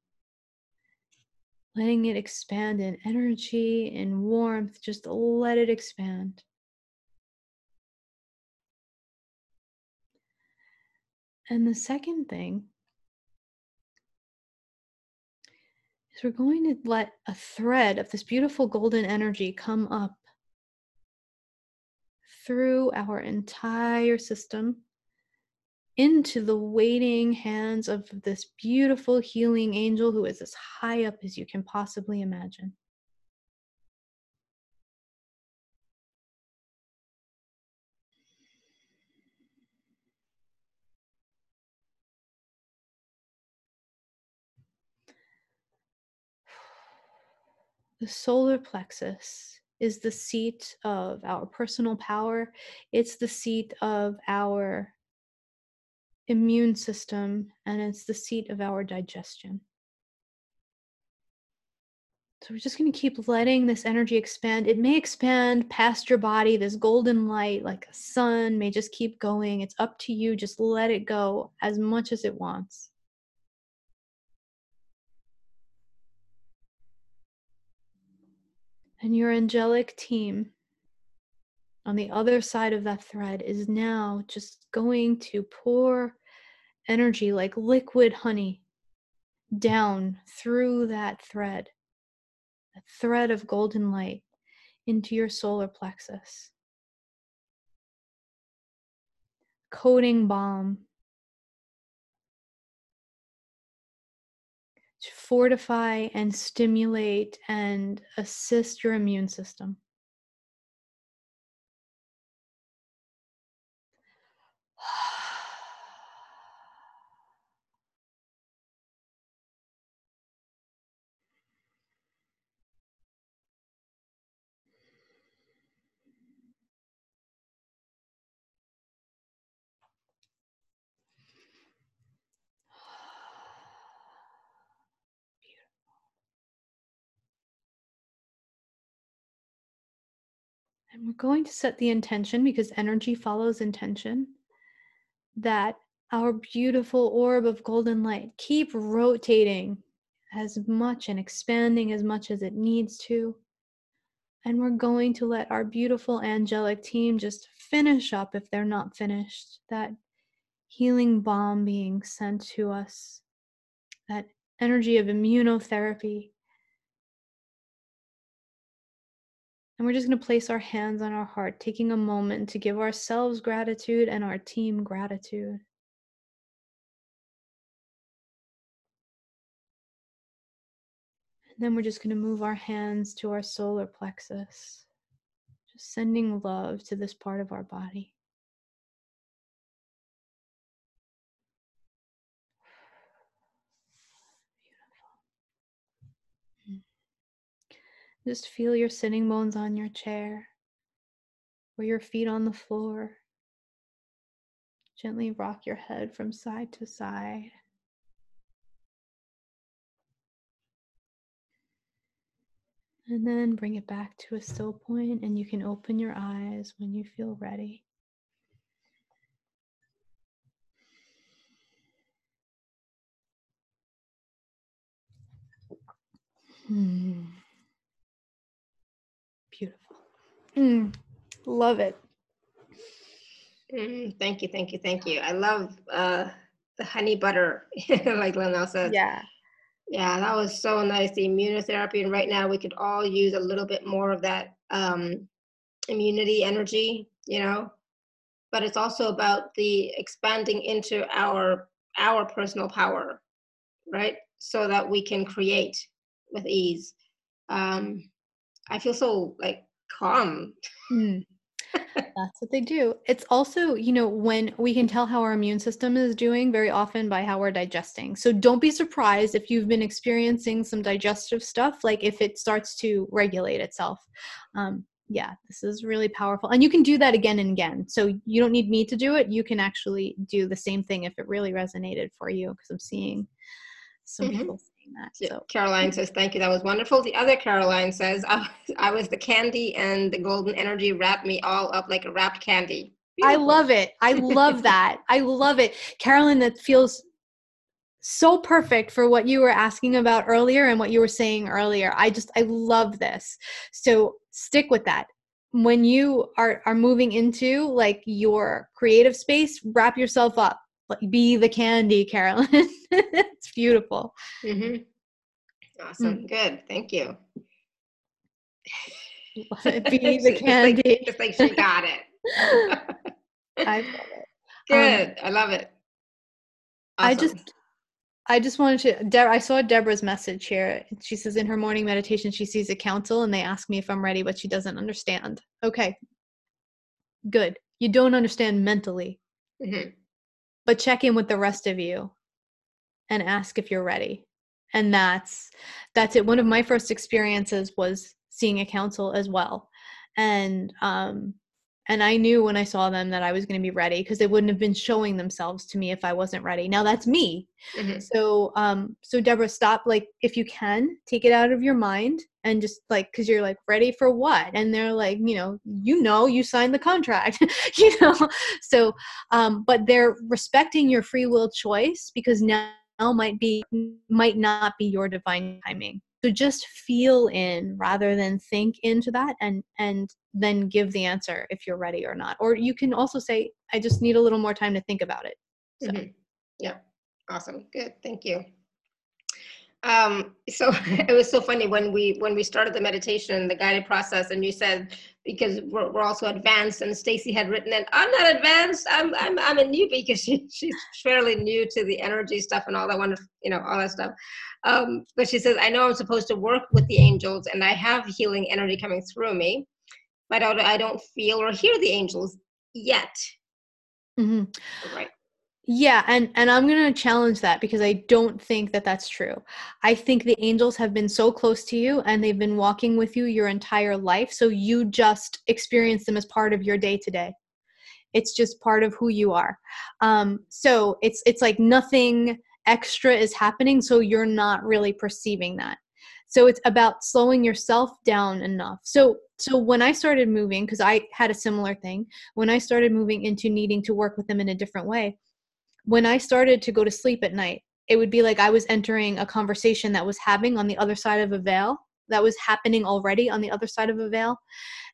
Speaker 2: Letting it expand in energy and warmth, just let it expand. And the second thing is we're going to let a thread of this beautiful golden energy come up through our entire system into the waiting hands of this beautiful healing angel who is as high up as you can possibly imagine. The solar plexus is the seat of our personal power, it's the seat of our immune system, and it's the seat of our digestion. So we're just going to keep letting this energy expand. It may expand past your body. This golden light, like a sun, may just keep going. It's up to you. Just let it go as much as it wants. And your angelic team on the other side of that thread is now just going to pour energy like liquid honey down through that thread, a thread of golden light into your solar plexus. Coating balm fortify and stimulate and assist your immune system. And we're going to set the intention because energy follows intention that our beautiful orb of golden light keep rotating as much and expanding as much as it needs to. And we're going to let our beautiful angelic team just finish up if they're not finished. That healing balm being sent to us, that energy of immunotherapy. And we're just going to place our hands on our heart, taking a moment to give ourselves gratitude and our team gratitude. And then we're just going to move our hands to our solar plexus, just sending love to this part of our body. Just feel your sitting bones on your chair or your feet on the floor. Gently rock your head from side to side. And then bring it back to a still point, and you can open your eyes when you feel ready. Hmm. Mm. Love it.
Speaker 1: Mm, thank you, thank you, thank you. I love uh, the honey butter, like Linnell said.
Speaker 2: Yeah.
Speaker 1: Yeah, that was so nice. The immunotherapy, and right now we could all use a little bit more of that um, immunity energy, you know. But it's also about the expanding into our our personal power, right? So that we can create with ease. Um, I feel so like calm.
Speaker 2: Mm. That's what they do. It's also, you know, when we can tell how our immune system is doing very often by how we're digesting. So don't be surprised if you've been experiencing some digestive stuff, like if it starts to regulate itself. Um, yeah, this is really powerful. And you can do that again and again. So you don't need me to do it. You can actually do the same thing if it really resonated for you, because I'm seeing some mm-hmm. people that. So
Speaker 1: Caroline says, "Thank you. That was wonderful." The other Caroline says, "I, I was the candy, and the golden energy wrapped me all up like a wrapped candy."
Speaker 2: Beautiful. I love it. I love that. I love it, Carolyn. That feels so perfect for what you were asking about earlier and what you were saying earlier. I just I love this. So stick with that. When you are are moving into like your creative space, wrap yourself up be the candy, Carolyn. it's beautiful.
Speaker 1: Mm-hmm. Awesome. Mm. Good. Thank you.
Speaker 2: be the candy.
Speaker 1: Just like, it's like she got it.
Speaker 2: I love it.
Speaker 1: Good. Um, I love it.
Speaker 2: Awesome. I just I just wanted to De- I saw Deborah's message here. She says in her morning meditation she sees a council and they ask me if I'm ready, but she doesn't understand. Okay. Good. You don't understand mentally. Mm-hmm but check in with the rest of you and ask if you're ready. And that's that's it. One of my first experiences was seeing a council as well. And um and i knew when i saw them that i was going to be ready because they wouldn't have been showing themselves to me if i wasn't ready. Now that's me. Mm-hmm. so um so deborah stop like if you can take it out of your mind and just like because you're like ready for what? And they're like you know you know you signed the contract. You know? So um but they're respecting your free will choice because now might be might not be your divine timing so just feel in rather than think into that and and then give the answer if you're ready or not. Or you can also say i just need a little more time to think about it.
Speaker 1: So. mm-hmm. yeah awesome. Good. Thank you. Um, so it was so funny when we when we started the meditation, the guided process, and you said because we're, we're also advanced, and Stacy had written it. I'm not advanced. I'm I'm I'm a newbie because she she's fairly new to the energy stuff and all that wonderful, you know, all that stuff. Um, but she says I know I'm supposed to work with the angels, and I have healing energy coming through me, but I don't feel or hear the angels yet.
Speaker 2: Mm-hmm. Right. Yeah, and and I'm going to challenge that because I don't think that that's true. I think the angels have been so close to you and they've been walking with you your entire life, so you just experience them as part of your day to day. It's just part of who you are. Um, so it's it's like nothing extra is happening, so you're not really perceiving that. so it's about slowing yourself down enough so so when i started moving because i had a similar thing when i started moving into needing to work with them in a different way when i started to go to sleep at night it would be like i was entering a conversation that was having on the other side of a veil that was happening already on the other side of a veil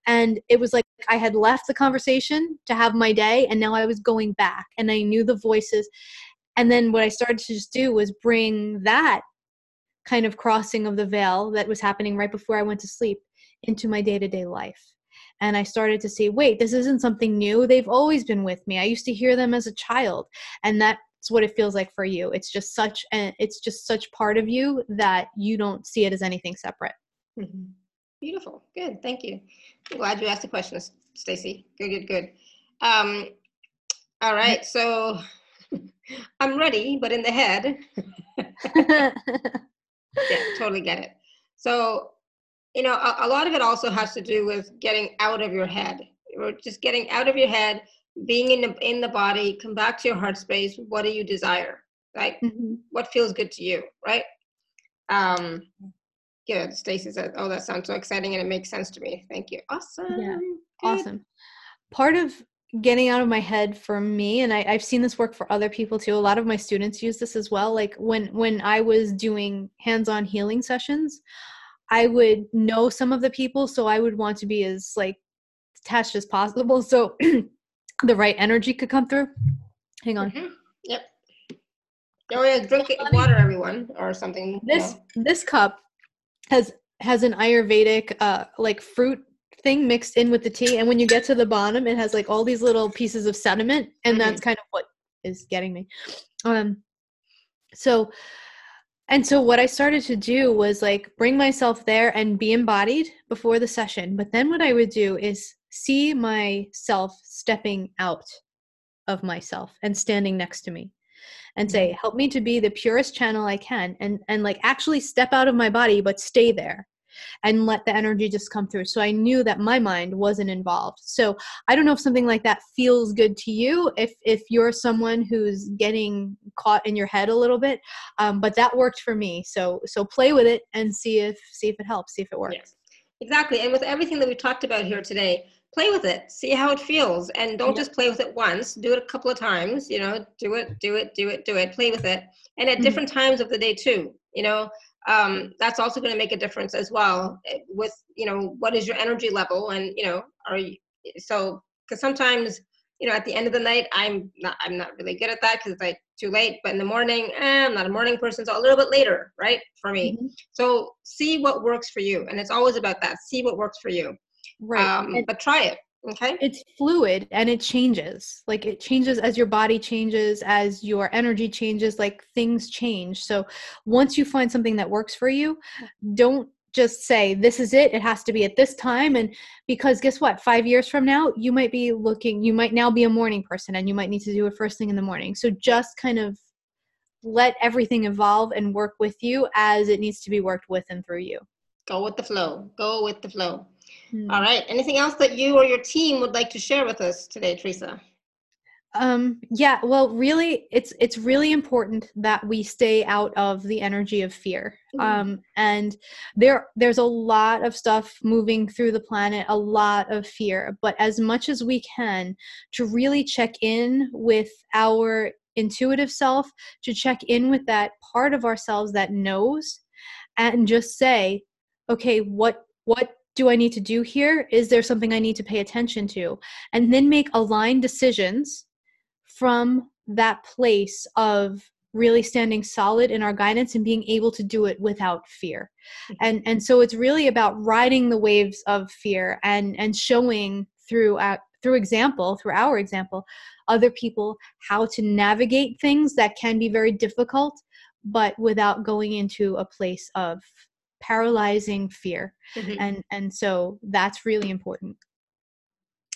Speaker 2: and it was like i had left the conversation to have my day and now i was going back and i knew the voices and then what i started to just do was bring that kind of crossing of the veil that was happening right before I went to sleep into my day to day life. And I started to see, wait, this isn't something new. They've always been with me. I used to hear them as a child. And that's what it feels like for you. It's just such and it's just such part of you that you don't see it as anything separate.
Speaker 1: Mm-hmm. Beautiful. Good. Thank you. I'm glad you asked the question, Stacy. Good, good, good. Um, all right. So I'm ready, but in the head. yeah, totally get it. So, you know, a, a, lot of it also has to do with getting out of your head, or just getting out of your head, being in the in the body, come back to your heart space. What do you desire? Right? Mm-hmm. What feels good to you? Right? Um, good. Stacy said, "Oh, that sounds so exciting, and it makes sense to me." Thank you. Awesome.
Speaker 2: Yeah. Good. Awesome. Part of getting out of my head for me and I, i've seen this work for other people too a lot of my students use this as well like when when i was doing hands-on healing sessions i would know some of the people so i would want to be as like attached as possible so the right energy could come through. Hang on.
Speaker 1: Mm-hmm. yep. Oh yeah drink water everyone or something
Speaker 2: this this cup has has an ayurvedic uh like fruit thing mixed in with the tea and when you get to the bottom it has like all these little pieces of sediment and mm-hmm. that's kind of what is getting me. Um so and so what i started to do was like bring myself there and be embodied before the session but then what i would do is see myself stepping out of myself and standing next to me and say mm-hmm. help me to be the purest channel i can and and like actually step out of my body but stay there and let the energy just come through. So I knew that my mind wasn't involved. So I don't know if something like that feels good to you if if you're someone who's getting caught in your head a little bit. Um, but that worked for me. So so play with it and see if see if it helps, see if it works. Yes.
Speaker 1: Exactly. And with everything that we talked about here today, play with it see how it feels and don't just play with it once do it a couple of times you know do it do it do it do it play with it and at mm-hmm. different times of the day too you know um, that's also going to make a difference as well eh, with you know what is your energy level and you know are you so because sometimes you know at the end of the night i'm not i'm not really good at that because it's like too late but in the morning eh, i'm not a morning person so a little bit later right for me. Mm-hmm. so see what works for you and it's always about that see what works for you. Right um, but try it Okay.
Speaker 2: It's fluid and it changes. Like it changes as your body changes, as your energy changes, like things change. So once you find something that works for you, don't just say this is it. It has to be at this time. And because guess what? 5 years from now you might be looking you might now be a morning person and you might need to do it first thing in the morning. So just kind of let everything evolve and work with you as it needs to be worked with and through you.
Speaker 1: Go with the flow. Go with the flow Mm. All right. Anything else that you or your team would like to share with us today, Theresa?
Speaker 2: Um, yeah, well, really, it's it's really important that we stay out of the energy of fear. Mm. Um, and there there's a lot of stuff moving through the planet, a lot of fear. But as much as we can, to really check in with our intuitive self, to check in with that part of ourselves that knows, and just say, okay, what what do I need to do here? Is there something I need to pay attention to? And then make aligned decisions from that place of really standing solid in our guidance and being able to do it without fear. Mm-hmm. And and so it's really about riding the waves of fear and and showing through uh, through example, through our example, other people how to navigate things that can be very difficult but without going into a place of paralyzing fear. Mm-hmm. and and so that's really important.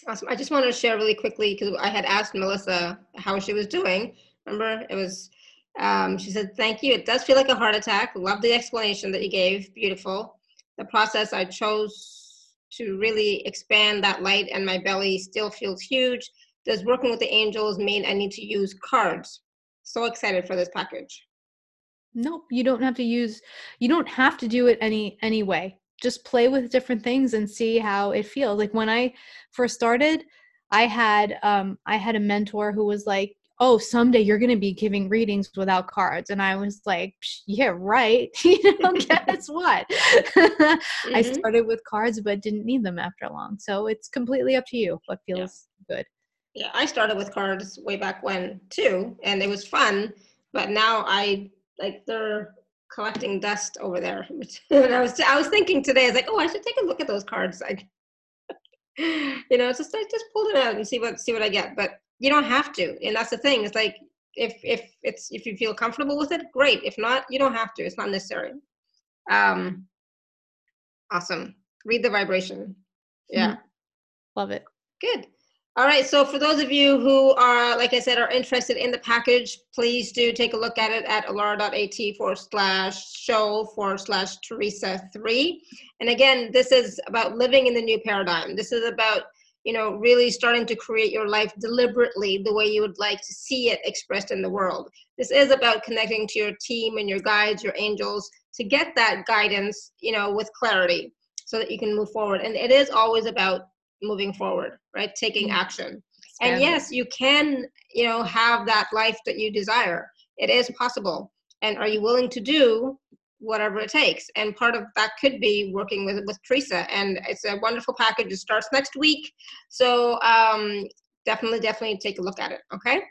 Speaker 1: Awesome. I just wanted to share really quickly because i had asked melissa how she was doing. Remember it was um, she said thank you. It does feel like a heart attack. Love the explanation that you gave. Beautiful. The process i chose to really expand that light and my belly still feels huge. Does working with the angels mean i need to use cards? So excited for this package
Speaker 2: nope you don't have to use you don't have to do it any anyway just play with different things and see how it feels. Like when i first started i had um i had a mentor who was like oh someday you're going to be giving readings without cards. And i was like yeah right. You know guess what? Mm-hmm. i started with cards but didn't need them after long. So it's completely up to you what feels yeah. good.
Speaker 1: Yeah i started with cards way back when too and it was fun but now i like they're collecting dust over there. and I was I was thinking today, I was like, oh, I should take a look at those cards. Like, you know, just I just pull it out and see what see what I get. But you don't have to, and that's the thing. It's like if if it's if you feel comfortable with it, great. If not, you don't have to. It's not necessary. Um, awesome. Read the vibration. Yeah,
Speaker 2: love it.
Speaker 1: Good. All right, so for those of you who are, like I said, are interested in the package, please do take a look at it at alara.at forward slash show forward slash Theresa three. And again, this is about living in the new paradigm. This is about, you know, really starting to create your life deliberately the way you would like to see it expressed in the world. This is about connecting to your team and your guides, your angels, to get that guidance, you know, with clarity so that you can move forward. And it is always about moving forward right? Taking mm-hmm. action. And yes you can you know have that life that you desire. It is possible. And are you willing to do whatever it takes? And part of that could be working with with Theresa. And it's a wonderful package. It starts next week. So um definitely definitely take a look at it okay?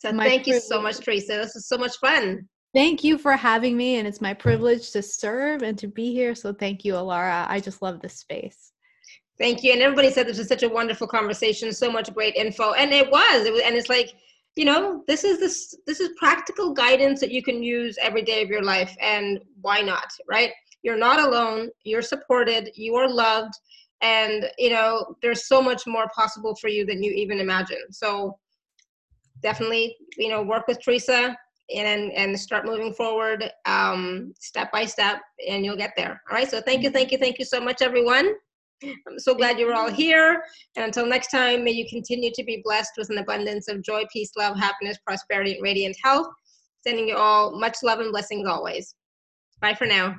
Speaker 1: So my thank privilege. you so much Theresa. This is so much fun.
Speaker 2: Thank you for having me, and it's my privilege to serve and to be here. So, thank you, Alara. I just love this space.
Speaker 1: Thank you. And everybody said this was such a wonderful conversation, so much great info. And it was. It was and it's like, you know, this is this this is practical guidance that you can use every day of your life. And why not? Right? You're not alone, you're supported, you are loved, and you know, there's so much more possible for you than you even imagine. So definitely, you know, work with Theresa and and start moving forward um, step by step and you'll get there all right so thank you thank you thank you so much everyone I'm so glad you're all here. And until next time, may you continue to be blessed with an abundance of joy, peace, love, happiness, prosperity, and radiant health. Sending you all much love and blessings always. Bye for now.